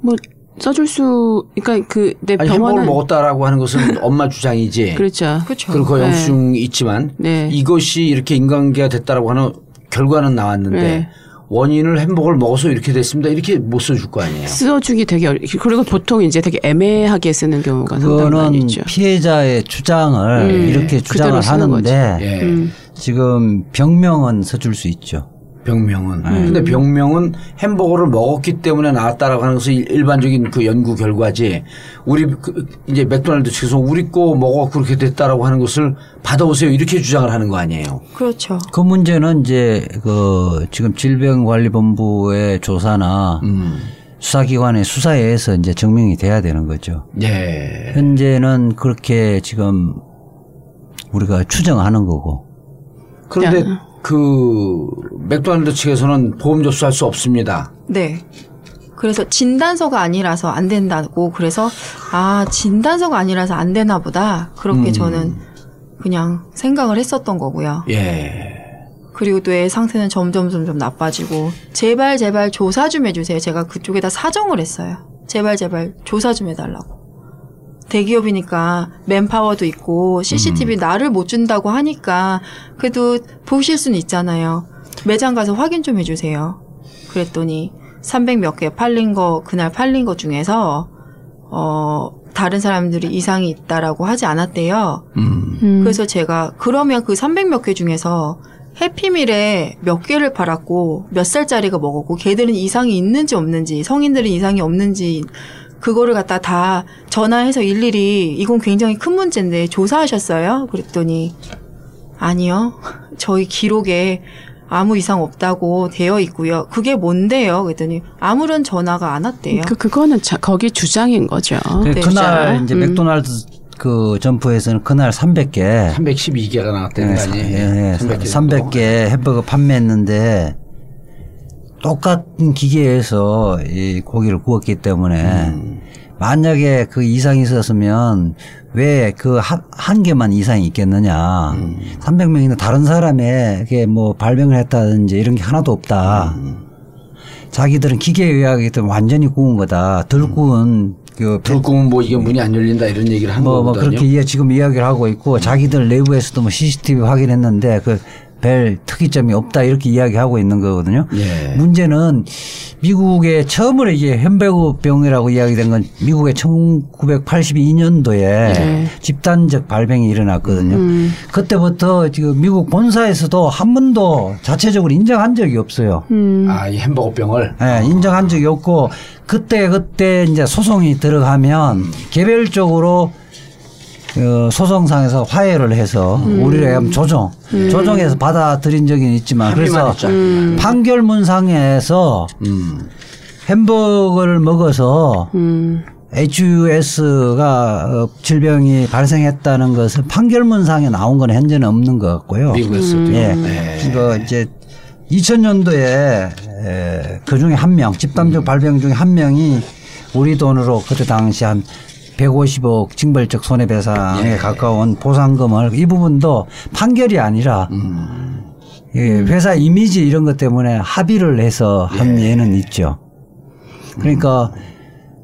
뭐 써줄 수 그러니까 그내 아니 햄버거를 병원은 먹었다라고 하는 것은 엄마 주장이지. 그렇죠. 그렇죠. 그리고 그 네. 영수증이 있지만 네. 이것이 이렇게 인간계가 됐다라고 하는 결과는 나왔는데 네. 원인을 햄버거를 먹어서 이렇게 됐습니다. 이렇게 못 써줄 거 아니에요. 써주기 되게 어려. 그리고 보통 이제 되게 애매하게 쓰는 경우가 상당히 많이 있죠. 피해자의 주장을 음, 이렇게 주장을 하는데 예. 음. 지금 병명은 써줄 수 있죠. 병명은. 음. 근데 병명은 햄버거를 먹었기 때문에 나왔다라고 하는 일- 일반적인 그 연구 결과지. 우리 그 이제 맥도날드 측에서 우리 거 먹어 그렇게 됐다라고 하는 것을 받아오세요 이렇게 주장을 하는 거 아니에요. 그렇죠. 그 문제는 이제 그 지금 질병관리본부의 조사나 음. 수사기관의 수사에 의해서 이제 증명이 돼야 되는 거죠. 예. 현재는 그렇게 지금 우리가 추정하는 거고. 그런데 야. 그 맥도날드 측에서는 보험 접수할 수 없습니다. 네. 그래서 진단서가 아니라서 안 된다고 그래서 아 진단서가 아니라서 안 되나 보다 그렇게 음. 저는 그냥 생각을 했었던 거고요. 예. 그리고 또 애 상태는 점점 점점 나빠지고 제발 제발 조사 좀 해주세요. 제가 그쪽에다 사정을 했어요. 제발 제발 조사 좀 해달라고. 대기업이니까 맨파워도 있고 CCTV 나를 못 준다고 하니까 그래도 보실 수는 있잖아요. 매장 가서 확인 좀 해주세요. 그랬더니 300 몇 개 팔린 거 그날 팔린 것 중에서 어 다른 사람들이 이상이 있다라고 하지 않았대요. 음. 그래서 제가 그러면 그 300 몇 개 중에서 해피밀에 몇 개를 팔았고 몇 살짜리가 먹었고 걔들은 이상이 있는지 없는지 성인들은 이상이 없는지 그거를 갖다 다 전화해서 일일이 이건 굉장히 큰 문제인데 조사하셨어요? 그랬더니 아니요. 저희 기록에 아무 이상 없다고 되어 있고요. 그게 뭔데요? 그랬더니 아무런 전화가 안 왔대요. 그 그거는 자, 거기 주장인 거죠. 그 네, 그날 이제 음. 맥도날드 그 점포에서는 그날 300개 312개가 나왔다는 거 아니에요? 예, 300개. 300개 햄버거 판매했는데 똑같은 기계에서 이 고기를 구웠기 때문에 만약에 그 이상이 있었으면 왜 그 한 개만 이상이 있겠느냐. 300명이나 다른 사람에게 뭐 발명을 했다든지 이런 게 하나도 없다. 자기들은 기계에 의하기 때문에 완전히 구운 거다. 덜 구운 그불 끄면 뭐 이게 문이 안 열린다 이런 얘기를 한 뭐, 뭐 거거든요. 그렇게 이해, 지금 이야기를 하고 있고 자기들 내부에서도 뭐 CCTV 확인했는데 그 별 특이점이 없다 이렇게 이야기하고 있는 거거든요. 예. 문제는 미국에 처음으로 이게 햄버거 병이라고 이야기된 건 미국의 1982년도에 네. 집단적 발병이 일어났거든요. 음. 그때부터 지금 미국 본사에서도 한 번도 자체적으로 인정한 적이 없어요. 음. 아, 이 햄버거 병을 예, 인정한 적이 없고 그때 그때 이제 소송이 들어가면 개별적으로 어, 소송상에서 화해를 해서 우리를 하면 조정, 조정해서 받아들인 적이 있지만 그래서 했죠. 판결문상에서 음. 햄버거를 먹어서 음. HUS가 어, 질병이 발생했다는 것을 판결문상에 나온 건 현재는 없는 것 같고요. 미국에서도 예. 네. 이거 이제 2000년도에 그 중에 한 명, 집단적 발병 중에 한 명이 우리 돈으로 그때 당시 한 150억 징벌적 손해배상에 예. 가까운 보상금을 이 부분도 판결이 아니라 음. 예, 회사 이미지 이런 것 때문에 합의를 해서 한 예. 예는 있죠. 그러니까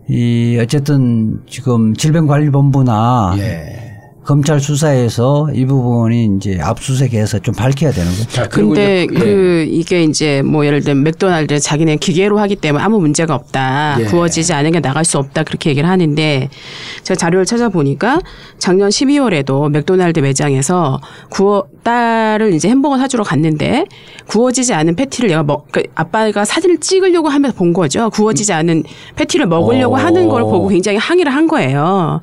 이 어쨌든 지금 질병관리본부나 예. 검찰 수사에서 이 부분이 이제 압수수색해서 좀 밝혀야 되는 거죠. 근데 이제, 예. 그 이게 이제 뭐 예를 들면 맥도날드 자기네 기계로 하기 때문에 아무 문제가 없다. 예. 구워지지 않은 게 나갈 수 없다. 그렇게 얘기를 하는데 제가 자료를 찾아보니까 작년 12월에도 맥도날드 매장에서 구워 딸을 이제 햄버거 사주러 갔는데 구워지지 않은 패티를 얘가 먹 그 아빠가 사진을 찍으려고 하면서 본 거죠. 구워지지 않은 패티를 먹으려고 오. 하는 걸 보고 굉장히 항의를 한 거예요.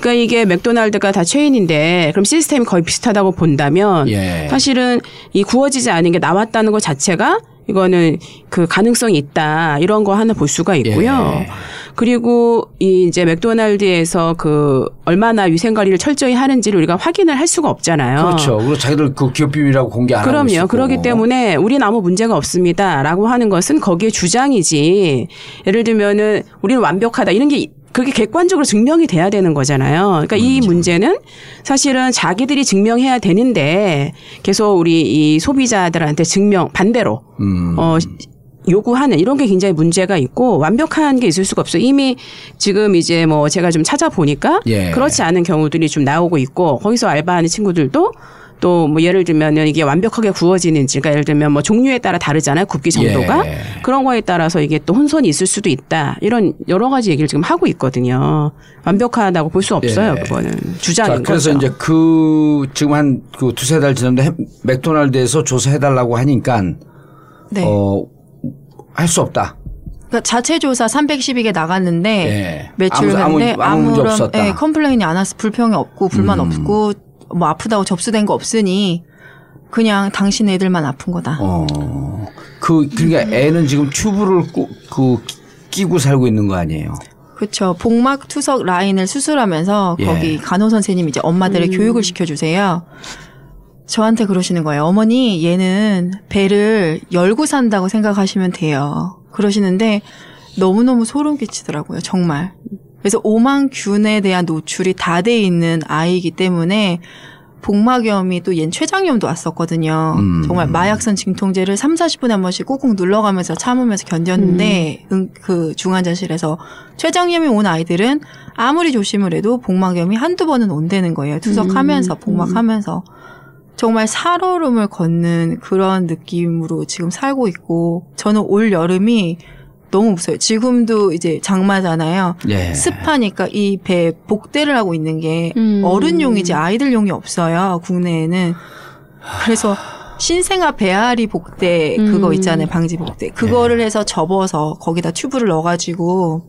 그러니까 이게 맥도날드가 다 체인인데 그럼 시스템이 거의 비슷하다고 본다면 예. 사실은 이 구워지지 않은 게 나왔다는 것 자체가 이거는 그 가능성이 있다 이런 거 하나 볼 수가 있고요. 예. 그리고 이 이제 맥도날드에서 그 얼마나 위생 관리를 철저히 하는지를 우리가 확인을 할 수가 없잖아요. 그렇죠. 그리고 자기들 그 기업 비밀이라고 공개 안 하고 그럼요. 있을 그렇기 거고. 때문에 우리는 아무 문제가 없습니다라고 하는 것은 거기에 주장이지. 예를 들면은 우리는 완벽하다 이런 게 그게 객관적으로 증명이 돼야 되는 거잖아요. 그러니까 이 문제는 사실은 자기들이 증명해야 되는데 계속 우리 이 소비자들한테 증명 반대로 음. 어 요구하는 이런 게 굉장히 문제가 있고 완벽한 게 있을 수가 없어요. 이미 지금 이제 뭐 제가 좀 찾아보니까 예. 그렇지 않은 경우들이 좀 나오고 있고 거기서 알바하는 친구들도 또 뭐 예를 들면은 이게 완벽하게 구워지는지 그러니까 예를 들면 뭐 종류에 따라 다르잖아요. 굽기 정도가 예. 그런 거에 따라서 이게 또 혼선이 있을 수도 있다. 이런 여러 가지 얘기를 지금 하고 있거든요. 완벽하다고 볼 수 없어요. 예. 그거는 자, 주장인 그래서 거죠. 이제 그 지금 한 그 두세 달 지났는데 햄- 맥도날드에서 조사해 달라고 하니까 네. 어, 할 수 없다. 그러니까 자체 조사 312개 나갔는데 예. 매출을 아무- 아무- 했는데 아무 문제 아무런 없었다. 예, complain이 안 왔어 불평이 없고 불만 없고 뭐 아프다고 접수된 거 없으니 그냥 당신 애들만 아픈 거다. 어. 그 그러니까 애는 지금 튜브를 꾸, 그 끼고 살고 있는 거 아니에요. 그렇죠. 복막 투석 라인을 수술하면서 예. 거기 간호 선생님 이제 엄마들의 교육을 시켜 주세요. 저한테 그러시는 거예요. 어머니 얘는 배를 열고 산다고 생각하시면 돼요. 그러시는데 너무너무 소름 끼치더라고요. 정말. 그래서 오만균에 대한 노출이 다 돼 있는 아이이기 때문에 복막염이 또 얜 췌장염도 왔었거든요. 음. 정말 마약성 진통제를 3, 40분에 한 번씩 꾹꾹 눌러가면서 참으면서 견뎠는데 응, 그 중환자실에서 췌장염이 온 아이들은 아무리 조심을 해도 복막염이 한두 번은 온다는 거예요. 투석하면서 복막하면서. 정말 살얼음을 걷는 그런 느낌으로 지금 살고 있고 저는 올 여름이 너무 무서워요. 지금도 이제 장마잖아요. 예. 습하니까 이 배 복대를 하고 있는 게 음. 어른용이지 아이들용이 없어요. 국내에는. 그래서 신생아 배앓이 복대 그거 음. 있잖아요. 방지 복대. 그거를 해서 접어서 거기다 튜브를 넣어가지고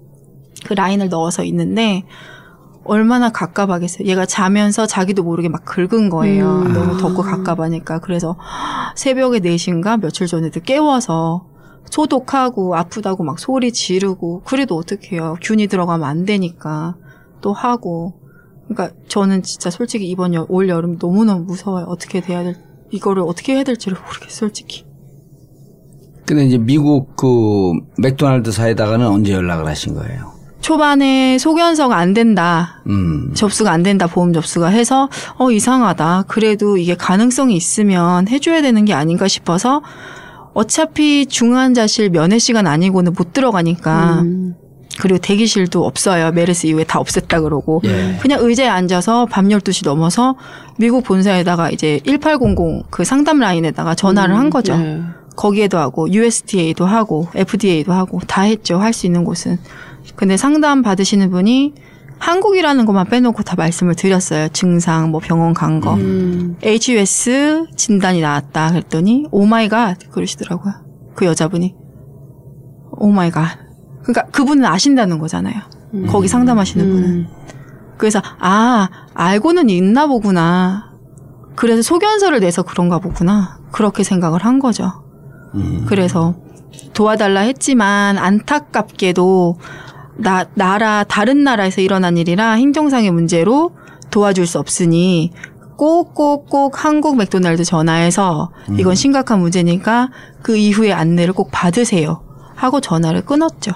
그 라인을 넣어서 있는데 얼마나 갑갑하겠어요. 얘가 자면서 자기도 모르게 막 긁은 거예요. 음. 너무 덥고 갑갑하니까. 그래서 새벽에 4시인가 며칠 전에도 깨워서 소독하고 아프다고 막 소리 지르고 그래도 어떡해요. 균이 들어가면 안 되니까 또 하고. 그러니까 저는 진짜 솔직히 이번 여, 올 여름 너무너무 무서워요. 어떻게 돼야 될 이거를 어떻게 해야 될지를 모르겠어요. 솔직히. 근데 이제 미국 그 맥도날드 사에다가는 언제 연락을 하신 거예요? 초반에 소견서가 안 된다. 음. 접수가 안 된다. 보험 접수가 해서 어 이상하다. 그래도 이게 가능성이 있으면 해 줘야 되는 게 아닌가 싶어서 어차피 중환자실 면회 시간 아니고는 못 들어가니까 음. 그리고 대기실도 없어요. 메르스 이후에 다 없앴다 그러고 예. 그냥 의자에 앉아서 밤 12시 넘어서 미국 본사에다가 이제 1800 그 상담 라인에다가 전화를 한 거죠. 네. 거기에도 하고 USDA도 하고 FDA도 하고 다 했죠. 할 수 있는 곳은. 근데 상담 받으시는 분이 한국이라는 것만 빼놓고 다 말씀을 드렸어요. 증상, 뭐 병원 간 거. 음. HUS 진단이 나왔다. 그랬더니 oh my god 그러시더라고요. 그 여자분이 oh my god. 그러니까 그분은 아신다는 거잖아요. 거기 상담하시는 분은. 음. 그래서 아 알고는 있나 보구나. 그래서 소견서를 내서 그런가 보구나. 그렇게 생각을 한 거죠. 그래서 도와달라 했지만 안타깝게도 나 나라 다른 나라에서 일어난 일이라 행정상의 문제로 도와줄 수 없으니 꼭꼭꼭 한국 맥도날드 전화해서 이건 심각한 문제니까 그 이후에 안내를 꼭 받으세요. 하고 전화를 끊었죠.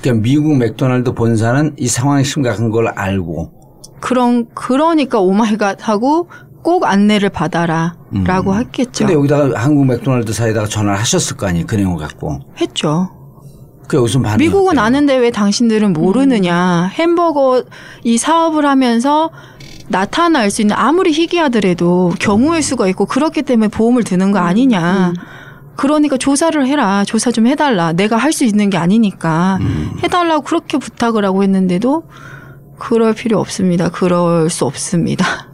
그러니까 미국 맥도날드 본사는 이 상황이 심각한 걸 알고 그런 그러니까 oh my god 하고 꼭 안내를 받아라라고 했겠죠. 근데 여기다가 한국 맥도날드 사에다가 전화를 하셨을 거 아니에요 그 내용을 갖고 했죠. 미국은? 아는데 왜 당신들은 모르느냐. 햄버거 이 사업을 하면서 나타날 수 있는 아무리 희귀하더라도 경우일 수가 있고 그렇기 때문에 보험을 드는 거 아니냐. 그러니까 조사를 해라. 조사 좀 해달라. 내가 할 수 있는 게 아니니까 해달라고 그렇게 부탁을 하고 했는데도 그럴 필요 없습니다. 그럴 수 없습니다.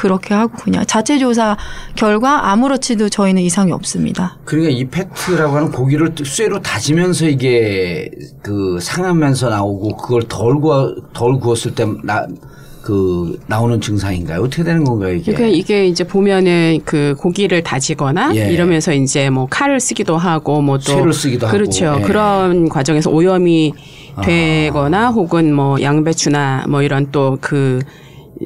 그렇게 하고 그냥 자체 조사 결과 아무렇지도 저희는 이상이 없습니다. 그러니까 이 패트라고 하는 고기를 쇠로 다지면서 이게 그 상하면서 나오고 그걸 덜 구워 덜 구웠을 때 나 그 나오는 증상인가요? 어떻게 되는 건가요 이게? 그러니까 이게 이제 보면은 그 고기를 다지거나 예. 이러면서 이제 뭐 칼을 쓰기도 하고 뭐 또 쇠를 쓰기도 하고. 그렇죠. 예. 그런 과정에서 오염이 되거나 혹은 뭐 양배추나 뭐 이런 또그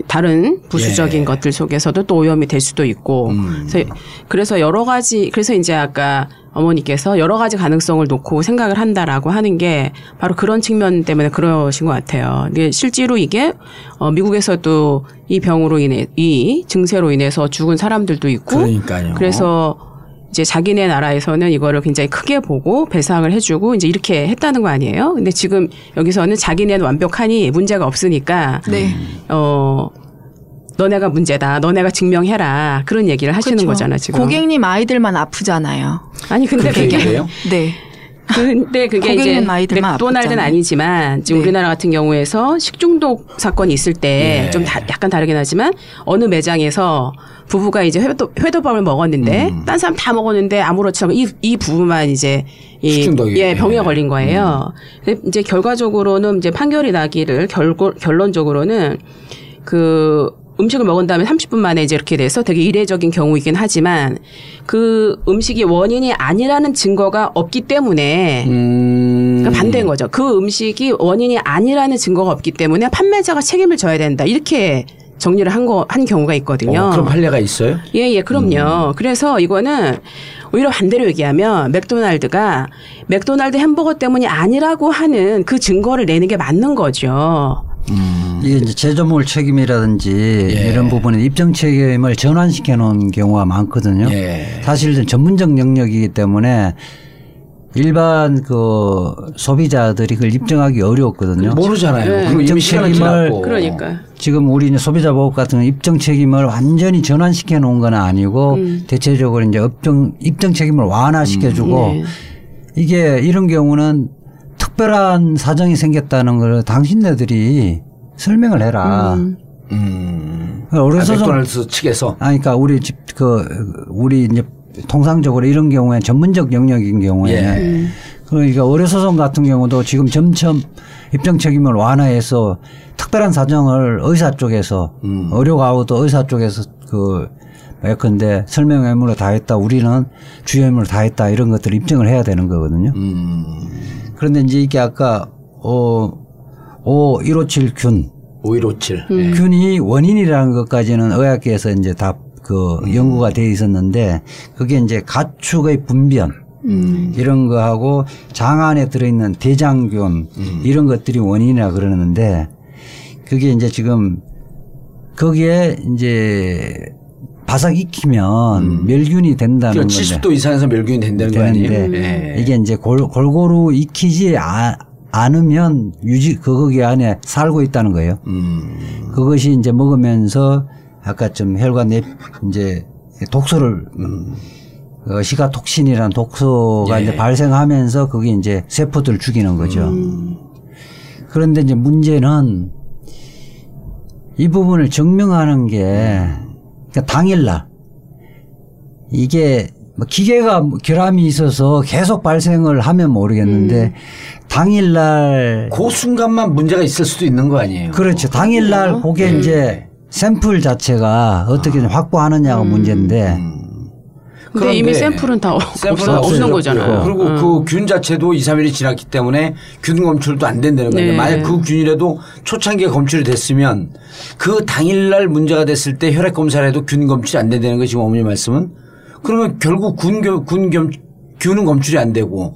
다른 부수적인 예. 것들 속에서도 또 오염이 될 수도 있고 음. 그래서, 그래서 여러 가지 그래서 이제 아까 어머니께서 여러 가지 가능성을 놓고 생각을 한다라고 하는 게 바로 그런 측면 때문에 그러신 것 같아요. 이게 실제로 이게 어, 미국에서도 이 병으로 인해 이 증세로 인해서 죽은 사람들도 있고 그러니까요. 그래서 이제 자기네 나라에서는 이거를 굉장히 크게 보고 배상을 해주고 이제 이렇게 했다는 거 아니에요? 근데 지금 여기서는 자기네는 완벽하니 문제가 없으니까 네. 어 너네가 문제다, 너네가 증명해라 그런 얘기를 하시는 그렇죠. 거잖아 지금. 고객님 아이들만 아프잖아요. 아니 근데 그게? 네. 근데 그게 이제 고객님 아이들만 맥도날드는. 아니지만 지금 네. 우리나라 같은 경우에서 식중독 사건이 있을 때 예. 좀 약간 다르긴 하지만 어느 매장에서 부부가 이제 회도, 회도밥을 먹었는데 음. 딴 사람 다 먹었는데 아무렇지 않고 이, 이 부부만 이제 이. 예, 병에 예. 음. 걸린 거예요. 근데 이제 결과적으로는 이제 판결이 나기를 결고, 결론적으로는 그 음식을 먹은 다음에 30분 만에 이제 이렇게 돼서 되게 이례적인 경우이긴 하지만 그 음식이 원인이 아니라는 증거가 없기 때문에 음. 그러니까 반대인 거죠. 그 음식이 원인이 아니라는 증거가 없기 때문에 판매자가 책임을 져야 된다. 이렇게 정리를 한 거, 한 경우가 있거든요. 어, 그런 판례가 있어요? 예, 예, 그럼요. 그래서 이거는 오히려 반대로 얘기하면 맥도날드가 맥도날드 햄버거 때문이 아니라고 하는 그 증거를 내는 게 맞는 거죠. 이게 이제 제조물 책임이라든지 예. 이런 부분에 입증 책임을 전환시켜 놓은 경우가 많거든요. 예. 사실 전문적 영역이기 때문에 일반 그 소비자들이 그걸 입증하기 어려웠거든요. 모르잖아요. 네. 그럼 이미 입증 책임을 지났고. 그러니까. 지금 우리 이제 소비자 보호 같은 입증 책임을 완전히 전환시켜 놓은 건 아니고 대체적으로 이제 업종 입증 책임을 완화시켜 주고 네. 이게 이런 경우는 특별한 사정이 생겼다는 걸 당신네들이 설명을 해라. 음. 그러니까 우리 아, 맥도날드 측에서 아, 그러니까 우리 집 그 우리 이제 통상적으로 이런 경우에 전문적 영역인 경우에 예. 그러니까 의료소송 같은 경우도 지금 점점 입증 책임을 완화해서 특별한 사정을 의사 쪽에서 음. 의료가우도 의사 쪽에서 그 예컨대 설명 의무를 다했다 우리는 주의 의무를 다했다 이런 것들을 입증을 해야 되는 거거든요. 음. 그런데 이제 이게 아까 어, 5157균 5157. 음. 예. 균이 원인이라는 것까지는 의학계에서 이제 다 그 연구가 돼 있었는데 그게 이제 가축의 분변 이런 거하고 장 안에 들어있는 대장균 이런 것들이 원인이라 그러는데 그게 이제 지금 거기에 이제 바삭 익히면 멸균이 된다는 그러니까 건데 70도 이상에서 멸균이 된다는 거 아니에요? 예. 이게 이제 골, 골고루 익히지 아- 않으면 유지 그 거기 안에 살고 있다는 거예요. 음. 그것이 이제 먹으면서 아까 좀 혈관 내 이제 독소를 어, 시가톡신이라는 독소가 예. 이제 발생하면서 그게 이제 세포들을 죽이는 거죠. 그런데 이제 문제는 이 부분을 증명하는 게 그러니까 당일날. 이게 뭐 기계가 결함이 있어서 계속 발생을 하면 모르겠는데 당일날 그 순간만 문제가 있을 수도 있는 거 아니에요? 그렇죠. 당일날 그게 이제 샘플 자체가 어떻게 좀 확보하느냐가 문제인데 근데 이미 샘플은 다 샘플은 없어, 없는. 거잖아요. 그리고 음. 그균 자체도 2, 3일이 지났기 때문에 균 검출도 안 된다는 거예요. 네. 만약 그 균이라도 초창기에 검출이 됐으면 그 당일날 문제가 됐을 때 혈액 검사를 해도 균 검출이 안 된다는 거 지금 어머니 말씀은 그러면 결국 군, 겸- 군 겸, 균은 검출이 안 되고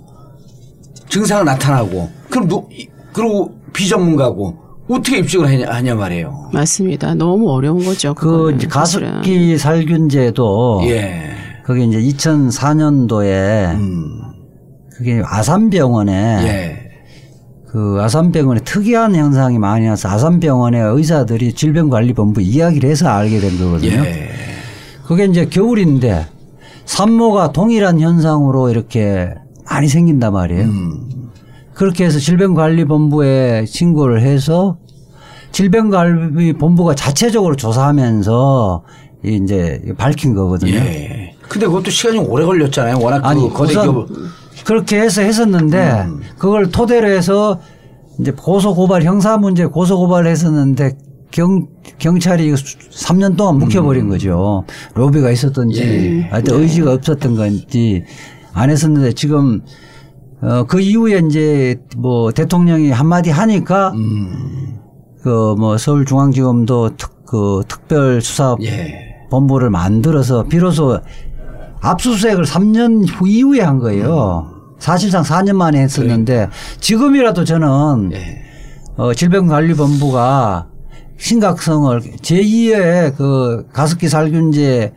증상은 나타나고 그럼 누, 이- 그리고 비전문가고 어떻게 입증을 하냐, 하냐 말이에요. 맞습니다. 너무 어려운 거죠. 그. 가습기 살균제도 예. 그게 이제 2004년도에 음. 그게 아산병원에 예. 그 아산병원에 특이한 현상이 많이 나서 아산병원의 의사들이 질병관리본부 이야기를 해서 알게 된 거거든요. 예. 그게 이제 겨울인데 산모가 동일한 현상으로 이렇게 많이 생긴단 말이에요. 음. 그렇게 해서 질병관리본부에 신고를 해서 질병관리본부가 자체적으로 조사하면서 이제 밝힌 거거든요. 예. 근데 그것도 시간이 오래 걸렸잖아요. 워낙 아니 그 거대 기업 그렇게 해서 했었는데 음. 그걸 토대로 해서 이제 고소 고발 형사 문제 고소 고발을 했었는데 경 경찰이 3년 동안 묵혀버린 음. 거죠. 로비가 있었던지 예. 하여튼 의지가 없었던 건지 안 했었는데 지금 어, 그 이후에 이제 뭐 대통령이 한마디 하니까 음. 그뭐 서울중앙지검도 특, 그 특별 수사 예. 본부를 만들어서 비로소 압수수색을 3년 후 이후에 한 거예요. 사실상 4년 만에 했었는데 지금이라도 저는 예. 어, 질병관리본부가 심각성을 제2의 그 가습기 살균제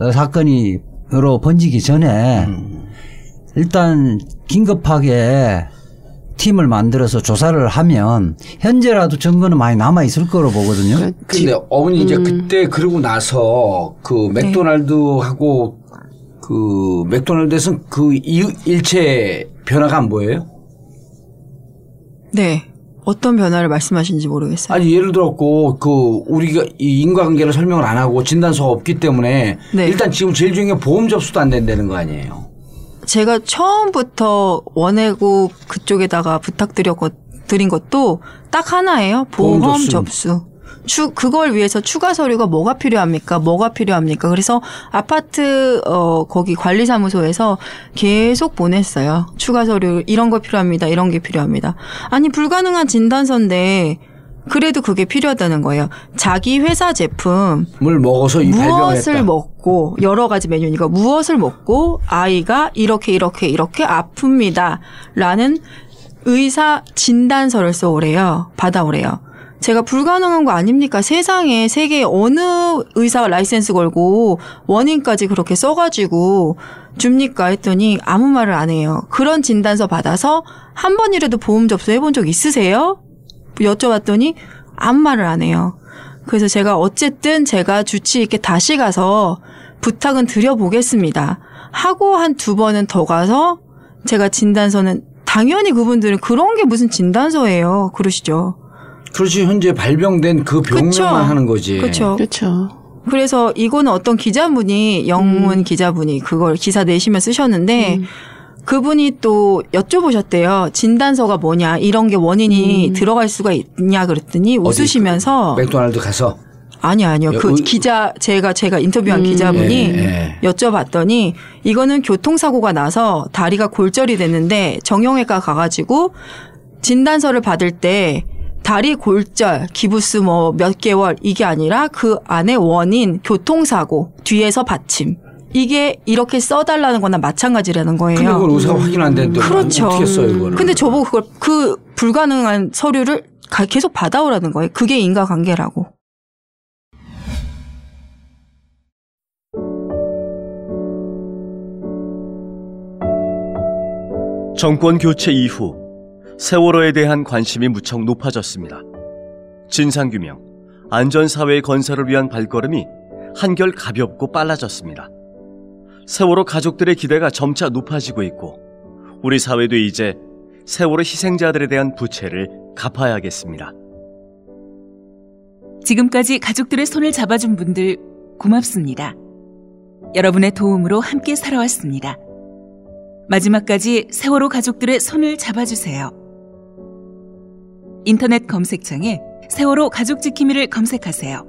어, 사건이로 번지기 전에 일단 긴급하게 팀을 만들어서 조사를 하면 현재라도 증거는 많이 남아 있을 거로 보거든요. 근데 어머니 이제 그때 그러고 나서 그 맥도날드하고 그 맥도날드에서는 그 이- 일체 변화가 안 보여요? 네. 어떤 변화를 말씀하시는지 모르겠어요. 아니 예를 들었고 그 우리가 이 인과관계를 설명을 안 하고 진단서가 없기 때문에 네. 일단 지금 제일 중요한 게 보험 접수도 안 된다는 거 아니에요? 제가 처음부터 원해고 그쪽에다가 부탁드렸고 드린 것도 딱 하나예요. 보험 보험 접수. 접수. 추 그걸 위해서 추가 서류가 뭐가 필요합니까? 뭐가 필요합니까? 그래서 아파트 어 거기 관리사무소에서 계속 보냈어요. 추가 서류 이런 거 필요합니다. 이런 게 필요합니다. 아니 불가능한 진단서인데 그래도 그게 필요하다는 거예요. 자기 회사 제품 물 먹어서 무엇을 했다. 먹고 여러 가지 메뉴니까 무엇을 먹고 아이가 이렇게 이렇게 이렇게 아픕니다라는 의사 진단서를 써오래요. 받아오래요. 제가 불가능한 거 아닙니까? 세상에 세계 어느 의사가 라이센스 걸고 원인까지 그렇게 써가지고 줍니까? 했더니 아무 말을 안 해요. 그런 진단서 받아서 한 번이라도 보험 접수 해본 적 있으세요? 여쭤봤더니 아무 말을 안 해요. 그래서 제가 어쨌든 제가 주치 있게 다시 가서 부탁은 드려보겠습니다. 하고 한 두 번은 더 가서 제가 진단서는 당연히 그분들은 그런 게 무슨 진단서예요. 그러시죠. 그렇지 현재 발병된 그 병명만 그쵸. 하는 거지. 그렇죠. 그렇죠. 그래서 이거는 어떤 기자분이 영문 기자분이 그걸 기사 내시면 쓰셨는데 그분이 또 여쭤보셨대요. 진단서가 뭐냐 이런 게 원인이 들어갈 수가 있냐 그랬더니 웃으시면서 맥도날드 가서 아니 아니요 그 어, 기자 제가 제가 인터뷰한 기자분이 예, 여쭤봤더니 이거는 교통사고가 나서 다리가 골절이 됐는데 정형외과 가가지고 진단서를 받을 때 다리 골절, 기부스 뭐 몇 개월 이게 아니라 그 안에 원인 교통사고 뒤에서 받침 이게 이렇게 써달라는 거나 마찬가지라는 거예요. 근데 그걸 의사가 확인 안 됐는데 그렇죠. 어떻게 써요 이거를? 근데 저보고 그걸 그 불가능한 서류를 가- 계속 받아오라는 거예요. 그게 인과관계라고. 정권 교체 이후 세월호에 대한 관심이 무척 높아졌습니다. 진상규명, 안전사회 건설을 위한 발걸음이 한결 가볍고 빨라졌습니다. 세월호 가족들의 기대가 점차 높아지고 있고 우리 사회도 이제 세월호 희생자들에 대한 부채를 갚아야겠습니다. 지금까지 가족들의 손을 잡아준 분들 고맙습니다. 여러분의 도움으로 함께 살아왔습니다. 마지막까지 세월호 가족들의 손을 잡아주세요. 인터넷 검색창에 세월호 가족 지킴이를 검색하세요.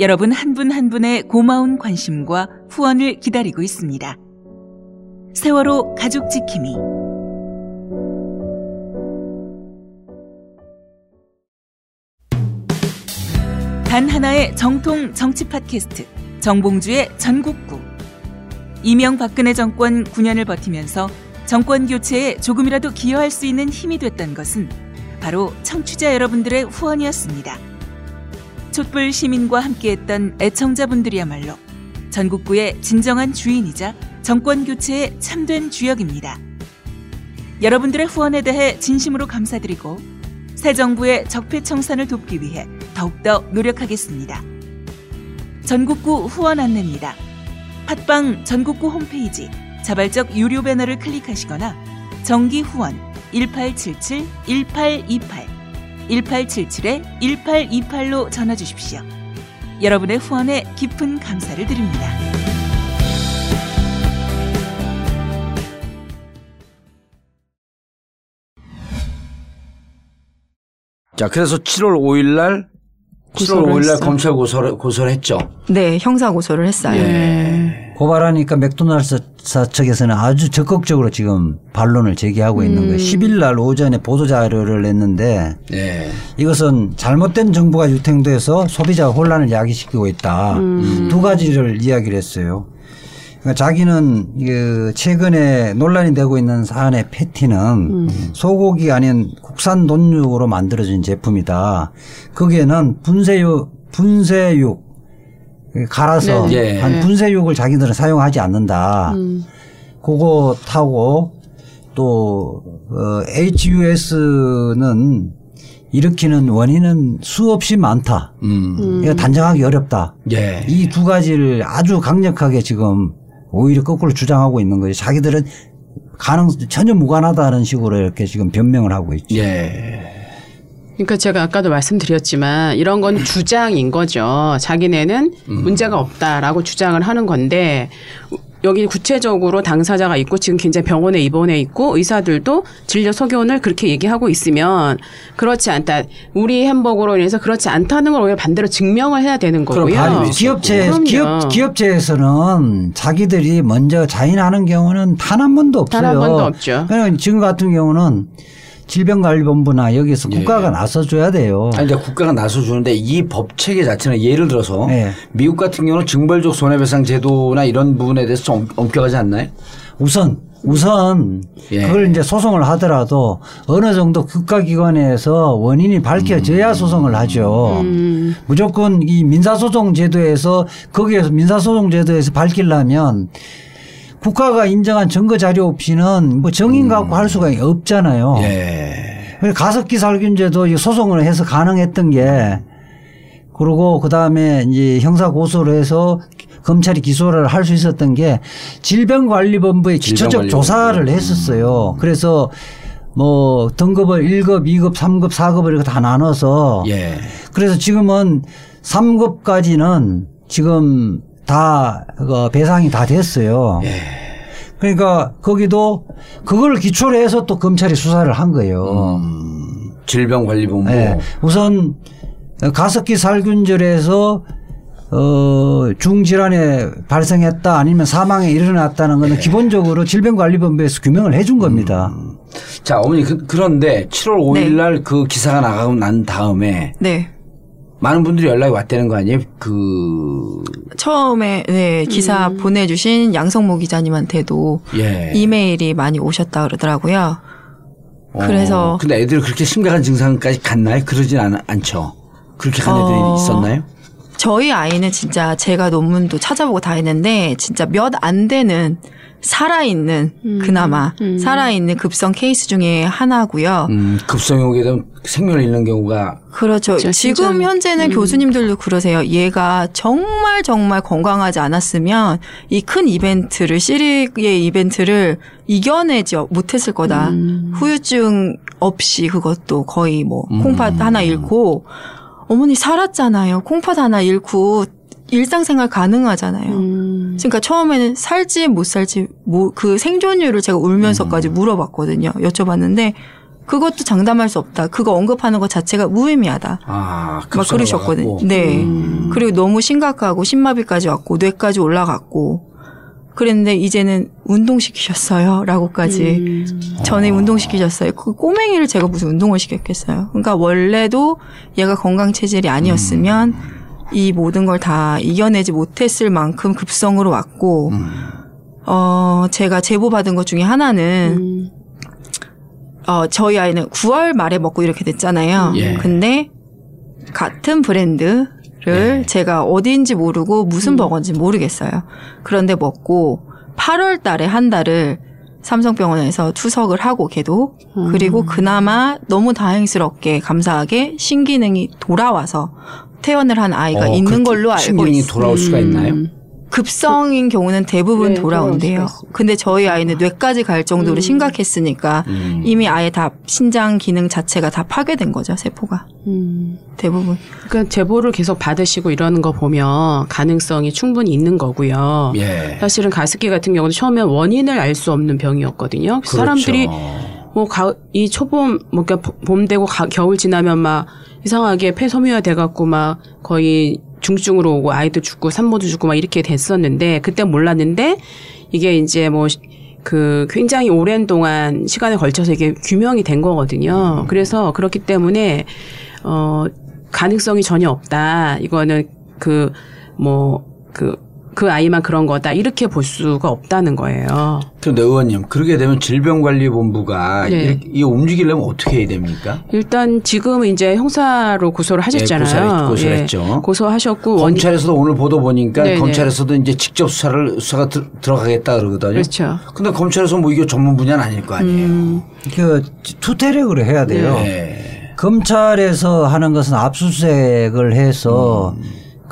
여러분 한분한 분의 고마운 관심과 후원을 기다리고 있습니다. 세월호 가족 지킴이 단 하나의 정통 정치 팟캐스트 정봉주의 전국구 이명박근혜 정권 9년을 버티면서 정권 교체에 조금이라도 기여할 수 있는 힘이 됐던 것은 바로 청취자 여러분들의 후원이었습니다. 촛불 시민과 함께했던 애청자분들이야말로 전국구의 진정한 주인이자 정권 교체의 참된 주역입니다. 여러분들의 후원에 대해 진심으로 감사드리고 새 정부의 적폐 청산을 돕기 위해 더욱더 노력하겠습니다. 전국구 후원 안내입니다. 팟빵 전국구 홈페이지 자발적 유료 배너를 클릭하시거나 정기 후원 1877-1828 1877-1828로 전화 주십시오. 여러분의 후원에 깊은 감사를 드립니다. 자 그래서 7월 5일 날 7월 고소를 5일 날 했어. 검찰 고소를 고소를 했죠. 네, 형사 고소를 했어요. 예. 고발하니까 맥도날드 측에서는 아주 적극적으로 지금 반론을 제기하고 있는 거예요. 10일 날 오전에 보도 자료를 냈는데 네. 이것은 잘못된 정보가 유통돼서 소비자 혼란을 야기시키고 있다. 두 가지를 이야기를 했어요. 그러니까 자기는 그 최근에 논란이 되고 있는 사안의 패티는 소고기 아닌 국산 돈육으로 만들어진 제품이다. 거기에는 분쇄육, 분쇄육 갈아서 네. 한 분쇄육을 자기들은 사용하지 않는다. 그거 타고 또 어, HUS는 일으키는 원인은 수없이 많다. 음. 이거 단정하기 어렵다. 예. 이 두 가지를 아주 강력하게 지금 오히려 거꾸로 주장하고 있는 거죠. 자기들은 가능 전혀 무관하다는 식으로 이렇게 지금 변명을 하고 있죠. 예. 그러니까 제가 아까도 말씀드렸지만 이런 건 주장인 거죠. 자기네는 문제가 없다라고 주장을 하는 건데 여기 구체적으로 당사자가 있고 지금 굉장히 병원에 입원해 있고 의사들도 진료 소견을 그렇게 얘기하고 있으면 그렇지 않다. 우리 햄버거로 인해서 그렇지 않다는 걸 오히려 반대로 증명을 해야 되는 거고요. 기업체 그럼요. 기업 기업체에서는 자기들이 먼저 자인하는 경우는 단 한 번도 없어요. 단 한 번도 없죠. 그냥 지금 같은 경우는 질병관리본부나 여기서 예. 국가가 나서줘야 돼요. 아니, 이제 국가가 나서주는데 이 법 체계 자체는 예를 들어서 네. 미국 같은 경우는 징벌적 손해배상 제도나 이런 부분에 대해서 좀 엄격하지 않나요? 우선 우선 예. 그걸 이제 소송을 하더라도 어느 정도 국가기관에서 원인이 밝혀져야 음. 소송을 하죠. 무조건 이 민사소송 제도에서 거기에서 민사소송 제도에서 밝히려면 국가가 인정한 증거 자료 없이는 뭐 정인 갖고 할 수가 없잖아요. 예. 가습기 살균제도 이 소송을 해서 가능했던 게 그리고 그 다음에 이제 형사 고소를 해서 검찰이 기소를 할 수 있었던 게 질병관리본부에 기초적. 조사를 했었어요. 그래서 뭐 등급을 1급, 2급, 3급, 4급을 이렇게 다 나눠서 예. 그래서 지금은 3급까지는 지금 다 그거 배상이 다 됐어요. 예. 그러니까 거기도 그걸 기초로 해서 또 검찰이 수사를 한 거예요. 음, 질병관리본부. 네. 우선 가습기 살균절에서 어, 중질환에 발생했다 아니면 사망에 일어났다는 네. 것은 기본적으로 질병관리본부에서 규명을 해준 겁니다. 자, 어머니 그, 그런데 7월 5일 네. 날그 기사가 나가고 난 다음에 네. 많은 분들이 연락이 왔다는 거 아니에요? 그 처음에 네 기사 보내주신 양성모 기자님한테도 예. 이메일이 많이 오셨다 그러더라고요. 그래서 어, 근데 애들 그렇게 심각한 증상까지 갔나요? 그러진 않, 않죠. 그렇게 간 애들이 어. 있었나요? 저희 아이는 진짜 제가 논문도 찾아보고 다 했는데 진짜 몇 안 되는 살아있는 그나마 살아있는 급성 케이스 중에 하나고요. 음, 급성이 오게 되면 생명을 잃는 경우가 그렇죠. 진짜 지금 진짜- 현재는 교수님들도 그러세요. 얘가 정말 정말 건강하지 않았으면 이 큰 이벤트를 시리의 이벤트를 이겨내지 못했을 거다. 후유증 없이 그것도 거의 뭐 콩팥 하나 잃고 어머니 살았잖아요. 콩팥 하나 잃고 일상생활 가능하잖아요. 음. 그러니까 처음에는 살지 못 살지 뭐 그 생존율을 제가 울면서까지 물어봤거든요. 여쭤봤는데 그것도 장담할 수 없다. 그거 언급하는 것 자체가 무의미하다. 아, 막 그러셨거든요. 와갖고. 네. 음. 그리고 너무 심각하고 심마비까지 왔고 뇌까지 올라갔고 그랬는데 이제는 운동시키셨어요. 라고까지 전에 운동시키셨어요. 그 꼬맹이를 제가 무슨 운동을 시켰겠어요. 그러니까 원래도 얘가 건강 체질이 아니었으면 이 모든 걸 다 이겨내지 못했을 만큼 급성으로 왔고 어 제가 제보 받은 것 중에 하나는 어 저희 아이는 9월 말에 먹고 이렇게 됐잖아요. 예. 근데 같은 브랜드 를 예. 제가 어디인지 모르고 무슨 버거인지 모르겠어요. 그런데 먹고 8월 달에 한 달을 삼성병원에서 투석을 하고 걔도 그리고 그나마 너무 다행스럽게 감사하게 신기능이 돌아와서 퇴원을 한 아이가 어, 있는 그렇게 걸로 알고 있어요. 돌아올 수가 있나요? 급성인 경우는 대부분 네, 돌아온대요. 근데 저희 아이는 뇌까지 갈 정도로 심각했으니까 음. 이미 아예 다 신장 기능 자체가 다 파괴된 거죠, 세포가. 음. 대부분. 그러니까 제보를 계속 받으시고 이러는 거 보면 가능성이 충분히 있는 거고요. 예. 사실은 가습기 같은 경우는 처음에 원인을 알 수 없는 병이었거든요. 그래서 사람들이 그렇죠. 뭐이 초봄 뭐 그러니까 봄 되고 가- 겨울 지나면 막 이상하게 폐섬유화 돼갖고 막 거의 중증으로 오고 아이도 죽고 산모도 죽고 막 이렇게 됐었는데 그때 몰랐는데 이게 이제 뭐그 굉장히 오랜 동안 시간에 걸쳐서 이게 규명이 된 거거든요. 그래서 그렇기 때문에 어 가능성이 전혀 없다. 이거는 그 뭐그그 아이만 그런 거다 이렇게 볼 수가 없다는 거예요. 그런데 의원님 그러게 되면 질병관리본부가 네. 이 움직이려면 어떻게 해야 됩니까? 일단 지금 이제 형사로 고소를 하셨잖아요. 고소를- 고소를 했죠. 고소하셨고 원 검찰에서도 오늘 보도 보니까 네네. 검찰에서도 이제 직접 수사를 수사가 들, 들어가겠다 그러거든요. 그렇죠. 근데 검찰에서 뭐 이게 전문 분야는 아닐 거 아니에요. 음. 그 투태력을 해야 돼요. 네. 검찰에서 하는 것은 압수수색을 해서 음.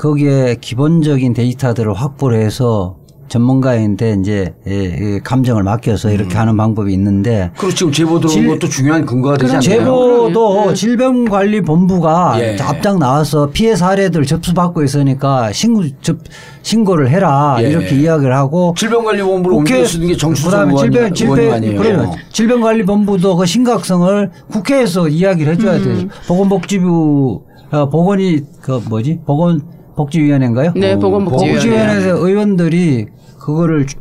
거기에 기본적인 데이터들을 확보를 해서 전문가인데 이제 예, 예, 감정을 맡겨서 이렇게 하는 방법이 있는데 그리고 지금 제보 들어온 질- 것도 중요한 근거가 되지 않나요? 제보도 질병관리본부가 예. 앞장 나와서 피해 사례들 접수받고 있으니까 신고 접, 신고를 해라 예. 이렇게 이야기를 하고 질병관리본부로 국회 옮겨 쓰는 게 의원, 질병 질병 아니에요. 그러면 질병관리본부도 그 심각성을 국회에서 이야기를 해줘야 음. 돼요. 보건복지부 어, 보건이 그 뭐지 보건 복지위원회인가요? 네, 보건복지위원회. 복지위원회에서 의원들이 그거를 주-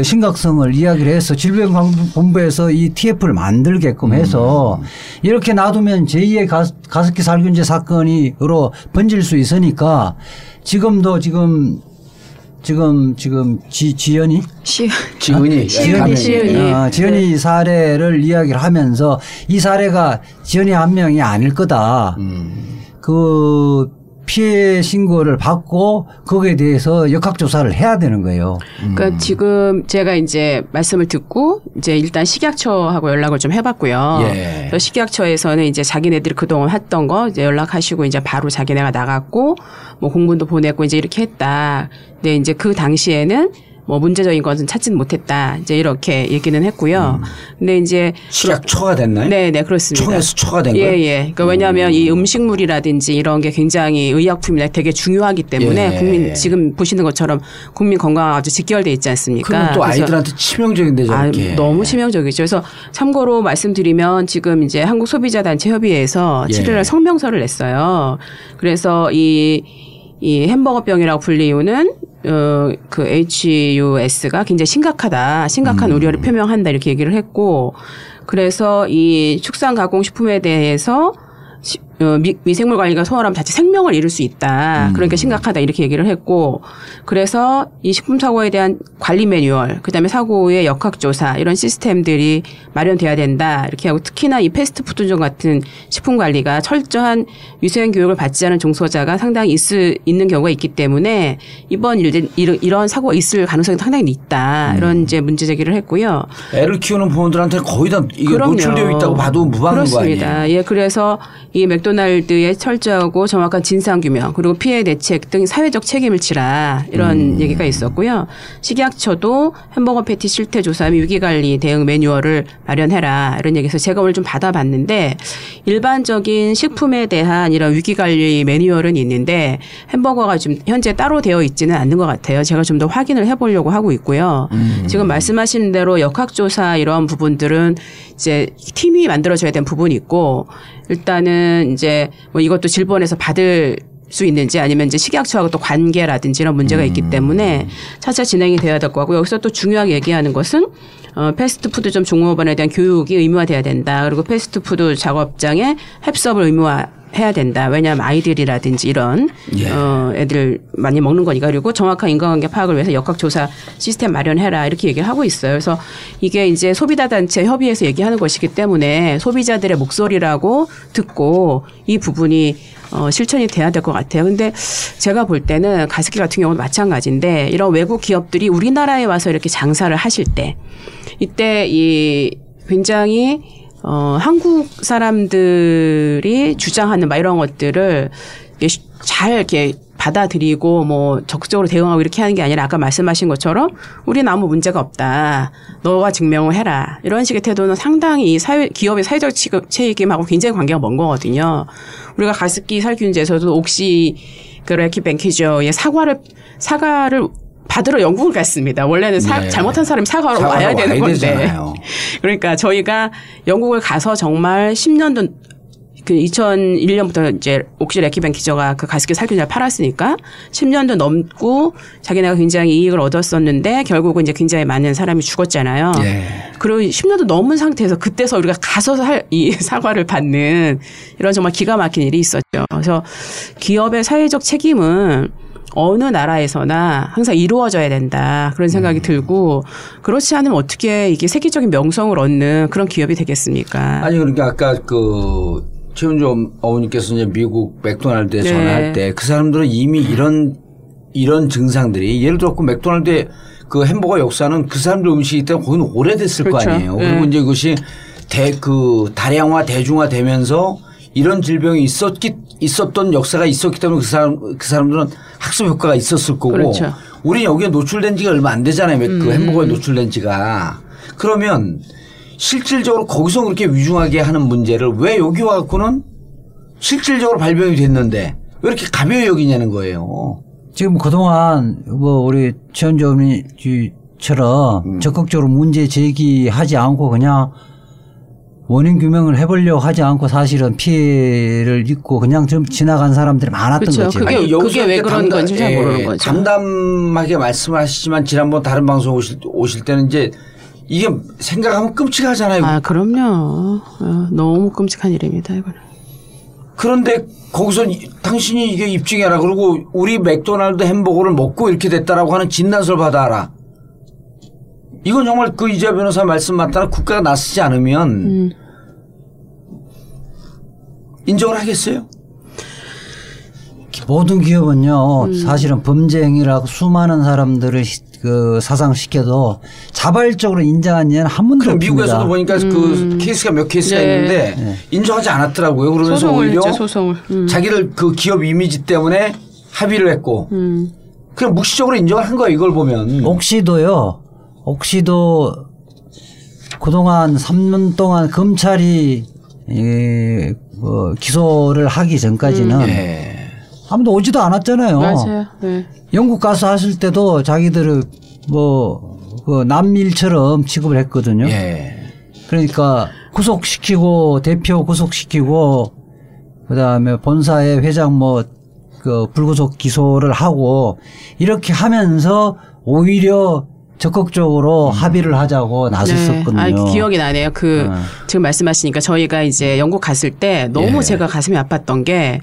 심각성을 이야기를 해서 질병관리본부에서 이 TF를 만들게끔 해서 이렇게 놔두면 제2의 가습, 가습기 살균제 사건이로 번질 수 있으니까 지금도 지금 지금 지금 지, 지연이 시 지은이 시은이, 가면이. 시은이. 어, 지연이 사례를 이야기를 하면서 이 사례가 지연이 한 명이 아닐 거다. 음. 그 피해 신고를 받고 거기에 대해서 역학조사를 해야 되는 거예요. 그러니까 지금 제가 이제 말씀을 듣고 이제 일단 식약처하고 연락을 좀 해봤고요. 예. 식약처에서는 이제 자기네들이 그동안 했던 거 이제 연락하시고 이제 바로 자기네가 나갔고 뭐 공문도 보냈고 이제 이렇게 했다. 근데 이제 그 당시에는 뭐 문제적인 것은 찾지는 못했다. 이제 이렇게 얘기는 했고요. 근데 이제 식약처가 됐나요? 네, 네, 그렇습니다. 청에서 처가 된 예, 거예요? 예. 그러니까 왜냐하면 이 음식물이라든지 이런 게 굉장히 의약품이나 되게 중요하기 때문에 예. 국민 지금 보시는 것처럼 국민 건강과 아주 직결돼 있지 않습니까? 그러면 또 아이들한테 치명적인데 아, 저렇게. 너무 치명적이죠. 그래서 참고로 말씀드리면 지금 이제 한국 소비자 단체 협의회에서 예. 7일날 성명서를 냈어요. 그래서 이, 이 햄버거병이라고 불리우는 어, 그 HUS가 굉장히 심각하다. 음. 심각한 우려를 표명한다. 이렇게 얘기를 했고 그래서 이 축산 가공 식품에 대해서 시- 어, 미, 미생물 관리가 소홀하면 자칫 생명을 잃을 수 있다. 그러니까 심각하다 이렇게 얘기를 했고 그래서 이 식품 사고에 대한 관리 매뉴얼, 그다음에 사고의 역학 조사 이런 시스템들이 마련돼야 된다. 이렇게 하고 특히나 이 패스트푸드점 같은 식품 관리가 철저한 위생 교육을 받지 않은 종소자가 상당히 있을, 있는 경우가 있기 때문에 이번 일 이런, 이런 사고가 있을 가능성이 상당히 있다. 이런 이제 문제 제기를 했고요. 애를 키우는 부모들한테 거의 다 이게 그럼요. 노출되어 있다고 봐도 무방한 거 그렇습니다. 예, 그래서 이 맥도 날드의 철저하고 정확한 진상 규명 그리고 피해 대책 등 사회적 책임을 지라 이런 음. 얘기가 있었고요. 식약처도 햄버거 패티 실태 조사 및 위기 관리 대응 매뉴얼을 마련해라 이런 얘기해서 제가 오늘 좀 받아봤는데 일반적인 식품에 대한 이런 위기 관리 매뉴얼은 있는데 햄버거가 지금 현재 따로 되어 있지는 않는 것 같아요. 제가 좀 더 확인을 해보려고 하고 있고요. 지금 말씀하신 대로 역학조사 이런 부분들은 이제 팀이 만들어져야 되는 부분이 있고 일단은 이제 뭐 이것도 질본에서 받을 수 있는지 아니면 이제 식약처하고 또 관계라든지 이런 문제가 있기 때문에 차차 진행이 돼야 될 거고 여기서 또 중요하게 얘기하는 것은 어, 패스트푸드점 종업원에 대한 교육이 의무화돼야 된다. 그리고 패스트푸드 작업장에 햅섭을 의무화 해야 된다. 왜냐하면 아이들이라든지 이런 예. 어, 애들 많이 먹는 거니까 그리고 정확한 인과관계 파악을 위해서 역학조사 시스템 마련해라 이렇게 얘기를 하고 있어요. 그래서 이게 이제 소비자 단체 협의회에서 얘기하는 것이기 때문에 소비자들의 목소리라고 듣고 이 부분이 어, 실천이 돼야 될 것 같아요. 근데 제가 볼 때는 가습기 같은 경우도 마찬가지인데 이런 외국 기업들이 우리나라에 와서 이렇게 장사를 하실 때 이때 이 굉장히 어, 한국 사람들이 주장하는 막 이런 것들을 잘 이렇게 받아들이고 뭐 적극적으로 대응하고 이렇게 하는 게 아니라 아까 말씀하신 것처럼 우리는 아무 문제가 없다. 너가 증명을 해라. 이런 식의 태도는 상당히 이 사회, 기업의 사회적 책임하고 굉장히 관계가 먼 거거든요. 우리가 가습기 살균제에서도 옥시 그 레키뱅키저의 사과를 사과를 받으러 영국을 갔습니다. 원래는 사- 네. 잘못한 사람이 사과로 사과로 와야 되는 건데. 되잖아요. 그러니까 저희가 영국을 가서 정말 10년도 그 2001년부터 이제 옥시 레키뱅 기저가 그 가습기 살균제를 팔았으니까 10년도 넘고 자기네가 굉장히 이익을 얻었었는데 결국은 이제 굉장히 많은 사람이 죽었잖아요. 예. 그리고 10년도 넘은 상태에서 그때서 우리가 가서 살, 이 사과를 받는 이런 정말 기가 막힌 일이 있었죠. 그래서 기업의 사회적 책임은 어느 나라에서나 항상 이루어져야 된다. 그런 음. 생각이 들고 그렇지 않으면 어떻게 이게 세계적인 명성을 얻는 그런 기업이 되겠습니까? 아니 그러니까 아까 그 최은주 어머니께서 이제 미국 맥도날드에 네. 전화할 때 그 사람들은 이미 이런 이런 증상들이 예를 들어 그 맥도날드의 그 햄버거 역사는 그 사람들 음식이기 때문에 거기는 오래됐을 그렇죠. 거 아니에요. 네. 그리고 이제 그것이 대 그 다량화 대중화 되면서 이런 질병이 있었기 있었던 역사가 있었기 때문에 그 사람 그 사람들은 학습 효과가 있었을 거고 그렇죠. 음. 우리 여기에 노출된 지가 얼마 안 되잖아요. 그 햄버거에 노출된 지가 그러면 실질적으로 거기서 그렇게 위중하게 하는 문제를 왜 여기 와갖고는 실질적으로 발병이 됐는데 왜 이렇게 가벼이 여기냐는 거예요. 지금 그동안 뭐 우리 최현주 어머니처럼 음. 적극적으로 문제 제기하지 않고 그냥 원인 규명을 해보려고 하지 않고 사실은 피해를 입고 그냥 좀 지나간 사람들이 많았던 그렇죠. 거죠. 그게- 아니, 여기서 그게 왜 그런 건지 잘 예, 모르는 거죠. 담담하게 말씀하시지만 지난번 다른 방송 오실, 오실 때는 이제 이게 생각하면 끔찍하잖아요. 아, 그럼요. 어, 너무 끔찍한 일입니다, 이거는. 그런데 거기서 이- 당신이 이게 입증해라. 그리고 우리 맥도날드 햄버거를 먹고 이렇게 됐다라고 하는 진단서를 받아라. 이건 정말 그 이재 변호사 말씀 맞다나 국가가 나서지 않으면 음. 인정을 하겠어요? 모든 기업은요 음. 사실은 범죄 행위라고 수많은 사람들을 시- 그 사상시켜도 자발적으로 인정한 예는 한 번도 그럼 없습니다. 미국에서도 보니까 그 케이스가 몇 케이스가 네. 있는데 인정하지 않았더라고요. 그러면서 소송을 오히려 했죠, 소송을. 음. 자기들 그 기업 이미지 때문에 합의를 했고 음. 그냥 묵시적으로 인정을 한 거야 이걸 보면. 옥시도요. 옥시도 그동안 3년 동안 검찰이 이, 뭐 기소를 하기 전까지는 예. 아무도 오지도 않았잖아요. 맞아요. 네. 영국 가서 하실 때도 자기들을 뭐, 그 남밀처럼 취급을 했거든요. 예. 그러니까 구속시키고 대표 구속시키고 그다음에 본사의 회장 뭐 그 불구속 기소를 하고 이렇게 하면서 오히려 적극적으로 합의를 하자고 나섰었거든요. 네. 아, 기억이 나네요. 그 네. 지금 말씀하시니까 저희가 이제 영국 갔을 때 너무 예. 제가 가슴이 아팠던 게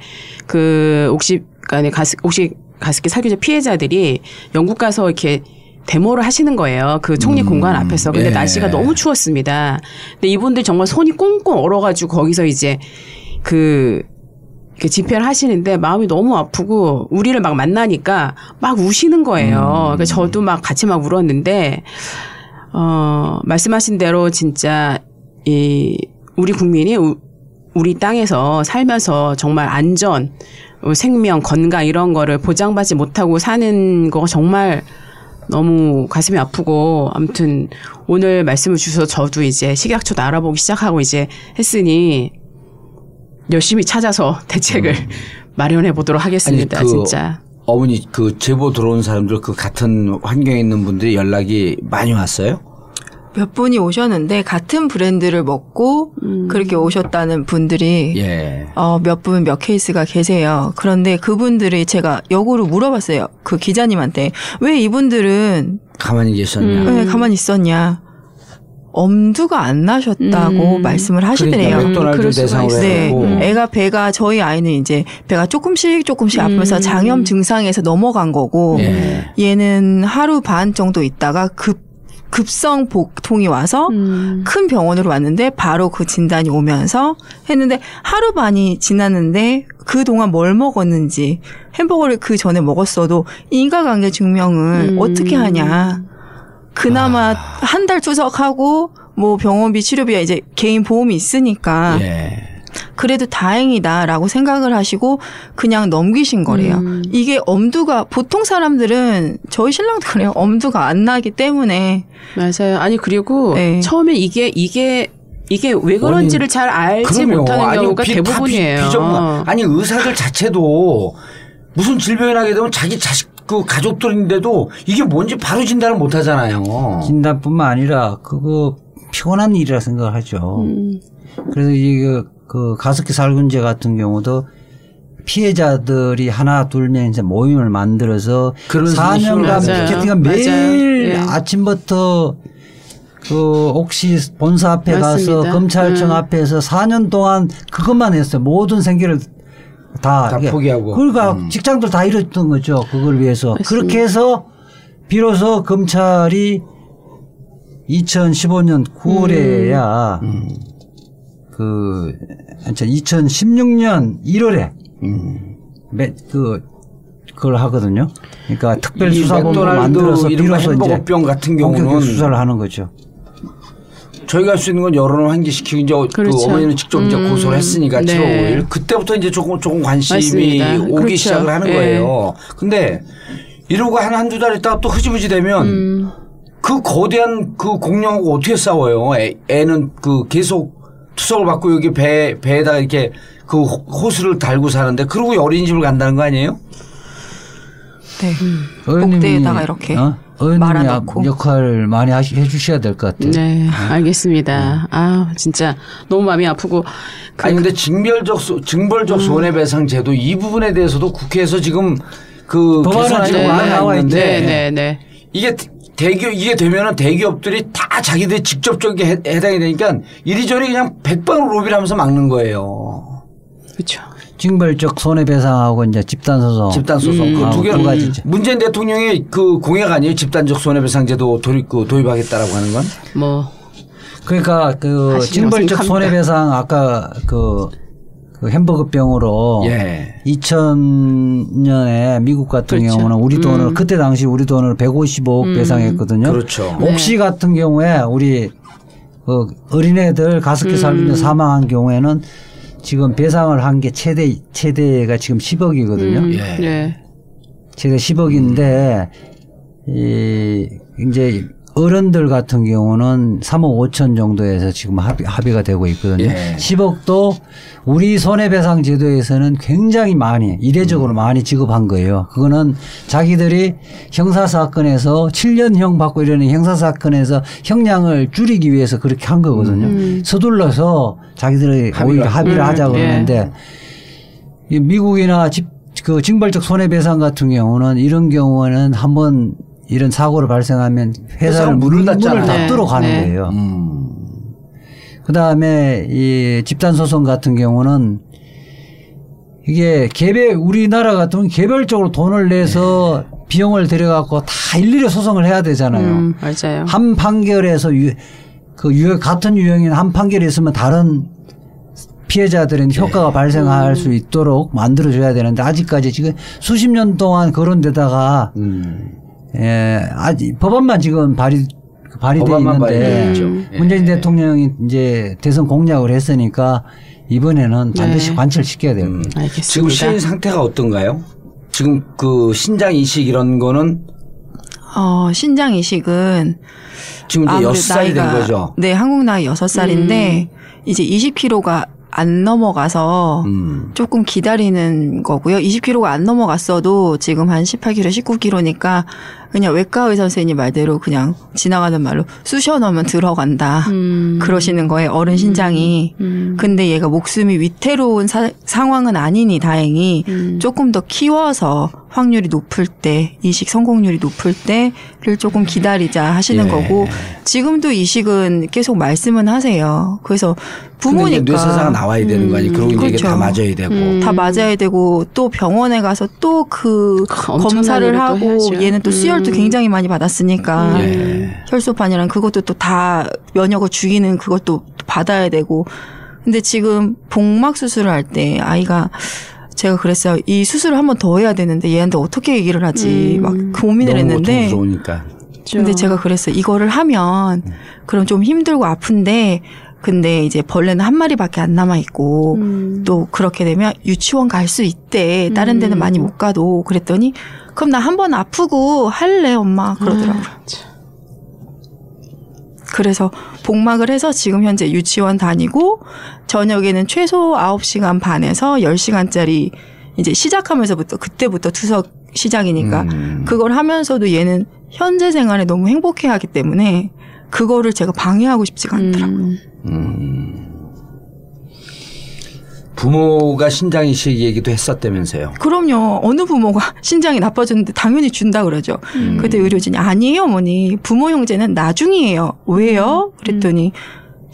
그 옥시 간에 가스 옥시 가습기 살균제 피해자들이 영국 가서 이렇게 데모를 하시는 거예요. 그 총리 공관 앞에서. 근데 예. 날씨가 너무 추웠습니다. 근데 이분들 정말 손이 꽁꽁 얼어가지고 거기서 이제 그 이렇게 집회를 하시는데 마음이 너무 아프고 우리를 막 만나니까 막 우시는 거예요. 그러니까 저도 막 같이 막 울었는데 어 말씀하신 대로 진짜 이 우리 국민이 우- 우리 땅에서 살면서 정말 안전, 어, 생명, 건강 이런 거를 보장받지 못하고 사는 거 정말 너무 가슴이 아프고 아무튼 오늘 말씀을 주셔서 저도 이제 식약처도 알아보기 시작하고 이제 했으니 열심히 찾아서 대책을 마련해 보도록 하겠습니다. 그 진짜. 어머니 그 제보 들어온 사람들 그 같은 환경에 있는 분들이 연락이 많이 왔어요? 몇 분이 오셨는데 같은 브랜드를 먹고 그렇게 오셨다는 분들이 예. 어, 몇 분 몇 케이스가 계세요. 그런데 그분들이 제가 역으로 물어봤어요. 그 기자님한테 왜 이분들은 가만히 계셨냐? 음. 왜 가만히 있었냐? 엄두가 안 나셨다고 음. 말씀을 하시더래요. 그러니까 맥도날드. 네, 해고 애가 배가 저희 아이는 이제 배가 조금씩 조금씩 아프면서 장염 증상에서 넘어간 거고 예. 얘는 하루 반 정도 있다가 급 급성 복통이 와서 음. 큰 병원으로 왔는데 바로 그 진단이 오면서 했는데 하루 반이 지났는데 그 동안 뭘 먹었는지 햄버거를 그 전에 먹었어도 인과관계 증명을 음. 어떻게 하냐. 그나마 한달 투석하고 뭐 병원비 치료비야 이제 개인 보험이 있으니까 예. 그래도 다행이다라고 생각을 하시고 그냥 넘기신 거래요. 음. 이게 엄두가 보통 사람들은 저희 신랑도 그래요. 엄두가 안 나기 때문에 맞아요. 아니 그리고 네. 처음에 이게 이게 이게 왜 그런지를 잘 알지 그럼요. 못하는 아니, 경우가 비- 대부분이에요. 비- 비정말. 아니 의사들 자체도 무슨 질병이 나게 되면 자기 자식 그 가족들인데도 이게 뭔지 바로 진단을 못 하잖아요. 진단뿐만 아니라 그거 피곤한 일이라 생각하죠. 음. 그래서 이그 그 가습기 살균제 같은 경우도 피해자들이 하나 둘명 이제 모임을 만들어서 그런 4년간 맞아요. 피켓팅을 맞아요. 매일 예. 아침부터 그 혹시 본사 앞에 가서 맞습니다. 검찰청 음. 앞에서 4년 동안 그것만 했어요. 모든 생계를 다, 다 이게 포기하고. 그러니까 음. 직장들 다 잃었던 거죠. 그걸 위해서 그렇게 해서 비로소 검찰이 2015년 9월에야 음. 그 2016년 1월에 음. 그 그걸 하거든요. 그러니까 특별 이 수사본부 맥도날드 만들어서 비로소 이제 햄버거병 같은 경우는 수사를 하는 거죠. 저희가 할 수 있는 건 여론을 환기시키고 이제 그렇죠. 그 어머니는 직접 이제 음. 고소를 했으니까 네. 7월 5일 그때부터 이제 조금 조금 관심이 맞습니다. 오기 그렇죠. 시작을 하는 예. 거예요. 근데 이러고 한 한두 달 있다가 또 흐지부지 되면 음. 그 거대한 그 공룡하고 어떻게 싸워요? 애, 애는 그 계속 투석을 받고 여기 배 배에다 이렇게 그 호- 호수를 달고 사는데 그러고 어린이집을 간다는 거 아니에요? 네. 의원님이 복대에다가 이렇게 어? 말아놓고. 역할을 많이 하시, 해주셔야 될 것 같아요. 네, 알겠습니다. 아, 진짜 너무 마음이 아프고 그, 아니 근데 징벌적 소- 징벌적 음. 손해배상 제도 이 부분에 대해서도 국회에서 지금 그 개선안이 지금 네, 많이 나와 있는데 네, 네, 네. 이게 대기업 이게 되면은 대기업들이 다 자기들이 직접적인 해, 해당이 되니까 이리저리 그냥 백방으로 로비를 하면서 막는 거예요. 그렇죠. 징벌적 손해배상하고 이제 집단소송. 집단 소송 음. 그두 아, 개는 두 가지죠. 문재인 대통령의 그 공약 아니에요? 집단적 손해배상제도 도입 그 도입하겠다라고 하는 건? 뭐 그러니까 그 하시라고 징벌적 생각합니다. 손해배상 아까 그 그 햄버거병으로 예. 2000년에 미국 같은 그렇죠. 경우는 우리 돈을 그때 당시 우리 돈을 155억 배상했거든요. 그렇죠. 옥시 같은 경우에 우리 그 어린애들 가습기 살균 사망한 경우에는 지금 배상을 한 게 최대 최대가 지금 10억이거든요. 예. 네. 최대 10억인데 이 이제 어른들 같은 경우는 3억 5천 정도에서 지금 합의, 합의 가 되고 있거든요. 예. 10억도 우리 손해배상 제도에서는 굉장히 많이 이례적으로 많이 지급한 거예요. 그거는 자기들이 형사사건에서 7년형 받고 이러는 형사사건에서 형량을 줄이기 위해서 그렇게 한 거거든요. 서둘러서 자기들이 오히려 합의를 음, 하자 그러는데 이 미국이나 집, 그 징벌적 손해배상 같은 경우는 이런 경우는 한번 이런 사고를 발생하면 회사를 문을, 닫잖아요. 문을 닫도록 네, 하는 네. 거예요. 음. 그 다음에 이 집단소송 같은 경우는 이게 개별, 우리나라 같으면 개별적으로 돈을 내서 비용을 들여갖고 다 일일이 소송을 해야 되잖아요. 음, 맞아요. 한 판결에서 유, 그 유, 같은 유형인 한 판결이 있으면 다른 피해자들은 효과가 발생할 수 있도록 만들어줘야 되는데 아직까지 지금 수십 년 동안 거론되다가 음. 예, 아직 법안만 지금 발의 발의돼 있는데 발의돼 있죠. 문재인 예. 대통령이 이제 대선 공약을 했으니까 이번에는 반드시 네. 관철시켜야 돼요. 음. 알겠습니다. 지금 시행 상태가 어떤가요? 지금 그 신장 이식 이런 거는 어, 신장 이식은 지금 이제 아무래도 여섯 살이 된 나이가- 거죠. 네, 한국 나이 6살인데 이제 20kg가 안 넘어가서 음. 조금 기다리는 거고요. 20kg가 안 넘어갔어도 지금 한 18kg, 19kg니까 그냥 외과 의사 선생님 말대로 그냥 지나가는 말로 쑤셔 넣으면 들어간다. 음. 그러시는 거예요. 어른 신장이. 음. 근데 얘가 목숨이 위태로운 사- 상황은 아니니 다행히 음. 조금 더 키워서 확률이 높을 때 이식 성공률이 높을 때를 조금 기다리자 하시는 예. 거고 지금도 이식은 계속 말씀은 하세요. 그래서 부모니까 뇌세사가 나와야 되는 거 아니? 이제 이게 그렇죠. 다 맞아야 되고. 음. 다 맞아야 되고 또 병원에 가서 또 그 검사를 또 하고 해야죠. 얘는 또 수혈 도 음. 굉장히 많이 받았으니까 예. 혈소판이랑 그것도 또 다 면역을 죽이는 그것도 또 받아야 되고 근데 지금 복막 수술을 할 때 아이가 제가 그랬어요 이 수술을 한 번 더 해야 되는데 얘한테 어떻게 얘기를 하지 음. 막 고민을 했는데 고통스러우니까. 근데 제가 그랬어요 이거를 하면 그럼 좀 힘들고 아픈데 근데 이제 벌레는 한 마리밖에 안 남아 있고 음. 또 그렇게 되면 유치원 갈 수 있대. 다른 데는 음. 많이 못 가도 그랬더니 그럼 나 한 번 아프고 할래 엄마 그러더라고요. 그래서 복막을 해서 지금 현재 유치원 다니고 저녁에는 최소 9시간 반에서 10시간짜리 이제 시작하면서부터 그때부터 투석 시작이니까 음. 그걸 하면서도 얘는 현재 생활에 너무 행복해 하기 때문에 그거를 제가 방해하고 싶지가 않더라고요. 음. 부모가 신장 이 식 얘기도 했었다면서요. 그럼요. 어느 부모가 신장이 나빠졌는데 당연히 준다 그러죠. 그때 의료진이 아니에요, 어머니. 부모 형제는 나중이에요. 왜요? 그랬더니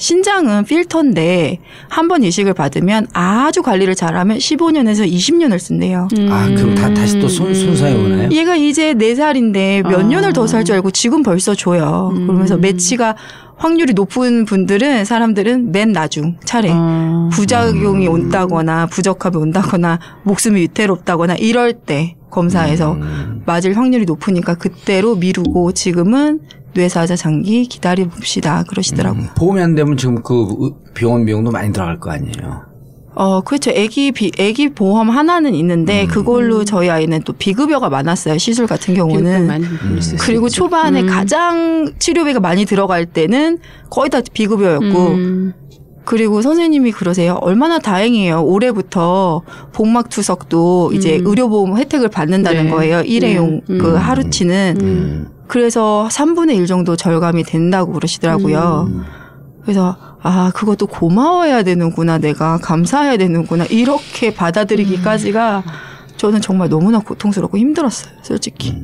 신장은 필터인데 한 번 이식을 받으면 아주 관리를 잘하면 15년에서 20년을 쓴대요. 아, 그럼 다 다시 또 손, 손상이 오나요? 얘가 이제 4살인데 몇 아. 년을 더 살 줄 알고 지금 벌써 줘요. 그러면서 매치가 확률이 높은 분들은 사람들은 맨 나중 차례 아. 부작용이 온다거나 부적합이 온다거나 목숨이 위태롭다거나 이럴 때 검사에서 맞을 확률이 높으니까 그때로 미루고 지금은 뇌사자 장기 기다려 봅시다 그러시더라고요. 보험이 안 되면 지금 그 병원 비용도 많이 들어갈 거 아니에요. 어, 그렇죠. 애기 비, 애기 보험 하나는 있는데 그걸로 저희 아이는 또 비급여가 많았어요. 시술 같은 경우는. 수 그리고. 초반에 음. 가장 치료비가 많이 들어갈 때는 거의 다 비급여였고 음. 그리고 선생님이 그러세요. 얼마나 다행이에요. 올해부터 복막 투석도 이제 의료보험 혜택을 받는다는 네. 거예요. 일회용 음. 그 하루치는. 음. 그래서 3분의 1 정도 절감이 된다고 그러시더라고요. 그래서 아 그것도 고마워해야 되는구나 내가 감사해야 되는구나 이렇게 받아들이기까지가 저는 정말 너무나 고통스럽고 힘들었어요 솔직히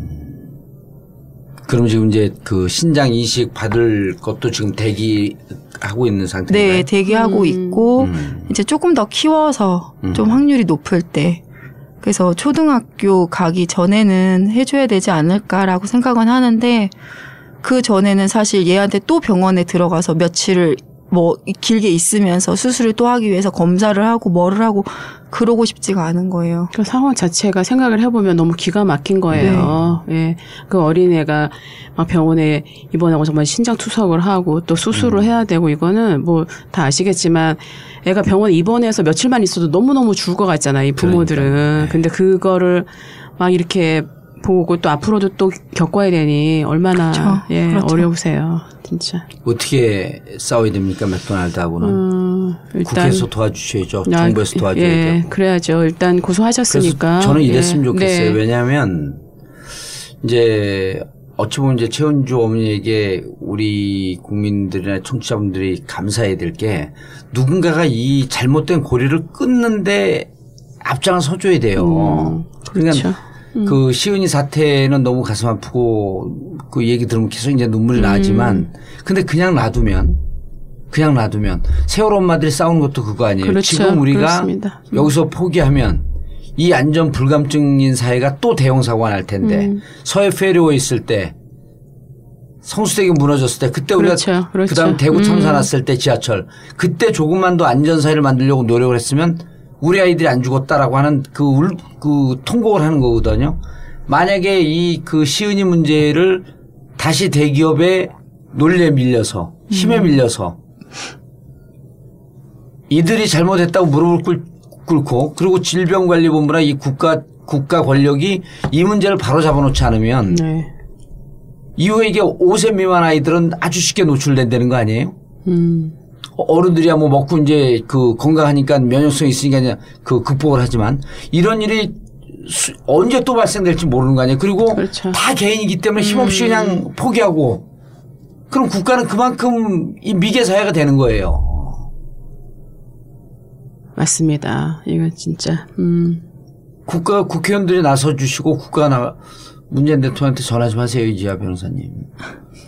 그럼 지금 이제 그 신장 이식 받을 것도 지금 대기하고 있는 상태인가요? 네 대기하고 있고 음. 이제 조금 더 키워서 좀 확률이 높을 때 그래서 초등학교 가기 전에는 해줘야 되지 않을까라고 생각은 하는데 그 전에는 사실 얘한테 또 병원에 들어가서 며칠을 뭐 길게 있으면서 수술을 또 하기 위해서 검사를 하고 뭐를 하고 그러고 싶지가 않은 거예요. 그 상황 자체가 생각을 해보면 너무 기가 막힌 거예요. 예. 그 어린애가 막 병원에 입원하고 정말 신장 투석을 하고 또 수술을 해야 되고 이거는 뭐 다 아시겠지만 애가 병원에 입원해서 며칠만 있어도 너무너무 죽을 것 같잖아요. 이 부모들은. 근데 그거를 막 이렇게 보고 또 앞으로도 또 겪어야 되니 얼마나 그렇죠. 예, 그렇죠. 어려우세요. 진짜. 어떻게 싸워야 됩니까 맥도날드하고는 음, 일단 국회에서 도와주셔야죠 아, 정부에서 그- 도와줘야 예, 되고 그래야죠. 일단 고소하셨으니까. 저는 이랬으면 예. 좋겠어요. 네. 왜냐하면 이제 어찌 보면 이제 최은주 어머니에게 우리 국민들이나 청취자분들이 감사해야 될 게 누군가가 이 잘못된 고리를 끊는데 앞장을 서줘야 돼요. 음, 그러니까 그렇죠. 그 시은이 사태는 너무 가슴 아프고 그 얘기 들으면 계속 이제 눈물이 나지만 근데 그냥 놔두면 그냥 놔두면 세월호 엄마들이 싸우는 것도 그거 아니에요. 그렇죠. 지금 우리가. 음. 여기서 포기하면 이 안전 불감증인 사회가 또 대형 사고가 날 텐데 음. 서해 페리오에 있을 때 성수대교 무너졌을 때 그때 우리가 그렇죠. 그렇죠. 다음 대구 참사 음. 났을 때 지하철 그때 조금만 더 안전 사회를 만들려고 노력을 했으면 우리 아이들이 안 죽었다라고 하는 그, 울, 그 통곡을 하는 거거든요. 만약에 이 그 시은이 문제를 다시 대기업의 논리에 밀려서 힘에 밀려서 이들이 잘못했다고 무릎을 꿇, 꿇고 그리고 질병관리본부나 이 국가 국가 권력이 이 문제를 바로 잡아놓지 않으면 네. 이후에 이게 5세 미만 아이들은 아주 쉽게 노출된다는 거 아니에요? 음. 어른들이야 뭐 먹고 이제 그 건강하니까 면역성이 있으니까 이제 그 극복을 하지만 이런 일이 수- 언제 또 발생될지 모르는 거 아니에요. 그리고 그렇죠. 다 개인이기 때문에 힘없이 그냥 포기하고 그럼 국가는 그만큼 이 미개 사회가 되는 거예요. 맞습니다. 이거 진짜. 음. 국가 국회의원들이 나서 주시고 국가가 나 문재인 대통령한테 전화 좀 하세요 이지아 변호사님.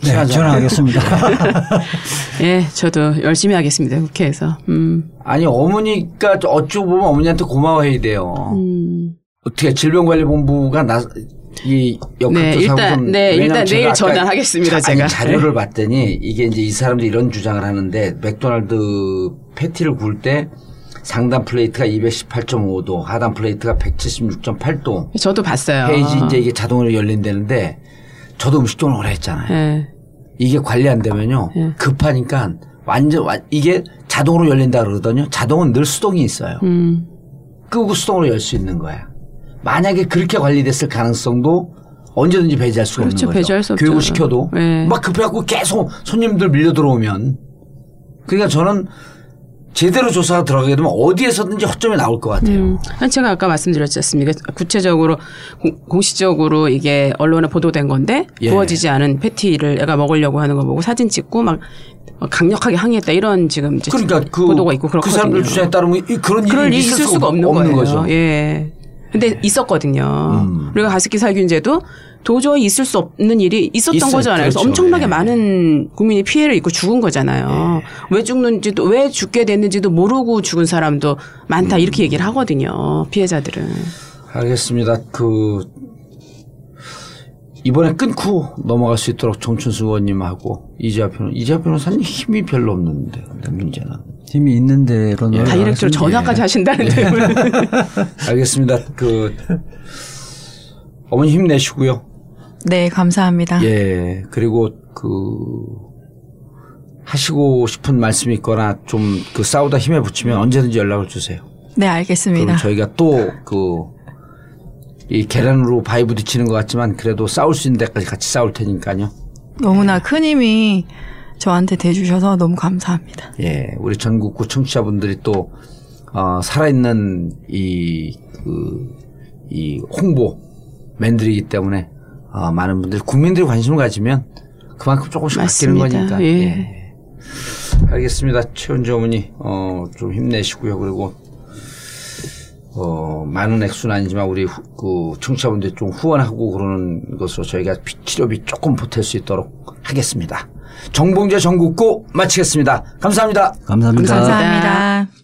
네, 전화하겠습니다. 예, 저도 열심히 하겠습니다. 국회에서. 음. 아니 어머니가 어쩌고 보면 어머니한테 고마워해야 돼요. 음. 어떻게 질병관리본부가 나, 이 역할도 네, 일단, 사고는 네, 왜냐면 일단 제가 내일 전화하겠습니다, 자- 아니, 제가. 자료를 봤더니 이게 이제 이 사람들이 이런 주장을 하는데 맥도날드 패티를 구울 때 상단 플레이트가 218.5도, 하단 플레이트가 176.8도. 저도 봤어요. 페이지 이제 이게 자동으로 열린다는데 저도 음식점을 오래 했잖아요. 예. 이게 관리 안 되면요. 예. 급하니까 완전 와- 이게 자동으로 열린다 그러거든요. 자동은 늘 수동이 있어요. 음. 끄고 수동으로 열 수 있는 거야. 만약에 그렇게 관리됐을 가능성도 언제든지 배제할 수가 그렇죠. 없는 거죠. 배제할 수 교육을. 시켜도 네. 막 급해갖고 계속 손님들 밀려 들어오면 그러니까 저는 제대로 조사가 들어가게 되면 어디에서든지 허점이 나올 것 같아요. 음. 제가 아까 말씀드렸지 않습니까? 구체적으로 공- 공식적으로 이게 언론에 보도된 건데 예. 구워지지 않은 패티를 애가 먹으려고 하는 거 보고 사진 찍고 막 강력하게 항의했다 이런 지금 그러니까 그, 보도가 있고 그 그렇거든요. 사람들 주장에 따르면 이- 그런 일이 있을, 있을 수가 수가 없는, 거예요. 거죠. 예. 근데 있었거든요. 음. 우리가 가습기 살균제도 도저히 있을 수 없는 일이 있었던 있어요. 거잖아요. 그래서 그렇죠. 엄청나게 예. 많은 국민이 피해를 입고 죽은 거잖아요. 왜 죽는지도 왜 죽게 됐는지도 모르고 죽은 사람도 많다 음. 이렇게 얘기를 하거든요. 피해자들은. 알겠습니다. 그 이번에 끊고 넘어갈 수 있도록 정춘수 의원님하고 이재하 변호 이재하 변호사님 힘이 별로 없는데 문제는 힘이 있는 대로 노력 다이렉트로 전화까지 하신다는데. 알겠습니다. 그 어머니 힘내시고요. 네, 감사합니다. 예 그리고 그 하시고 싶은 말씀이 있거나 좀 그 싸우다 힘에 붙이면 언제든지 연락을 주세요. 네, 알겠습니다. 저희가 또 그 이 계란으로 바위 부딪히는 것 같지만 그래도 싸울 수 있는 데까지 같이 싸울 테니까요. 너무나 큰 힘이 저한테 대주셔서 너무 감사합니다. 예, 우리 전국구 청취자분들이 또, 어, 살아있는 이, 그, 이 홍보 맨들이기 때문에, 어, 많은 분들, 국민들이 관심을 가지면 그만큼 조금씩 바뀌는 맞습니다. 거니까. 예. 알겠습니다. 최은주 어머니, 어, 좀 힘내시고요. 그리고, 어, 많은 액수는 아니지만 우리 후- 그 청취자분들 좀 후원하고 그러는 것으로 저희가 피- 치료비 조금 보탤 수 있도록 하겠습니다. 정봉재 전국구 마치겠습니다. 감사합니다. 감사합니다. 감사합니다. La,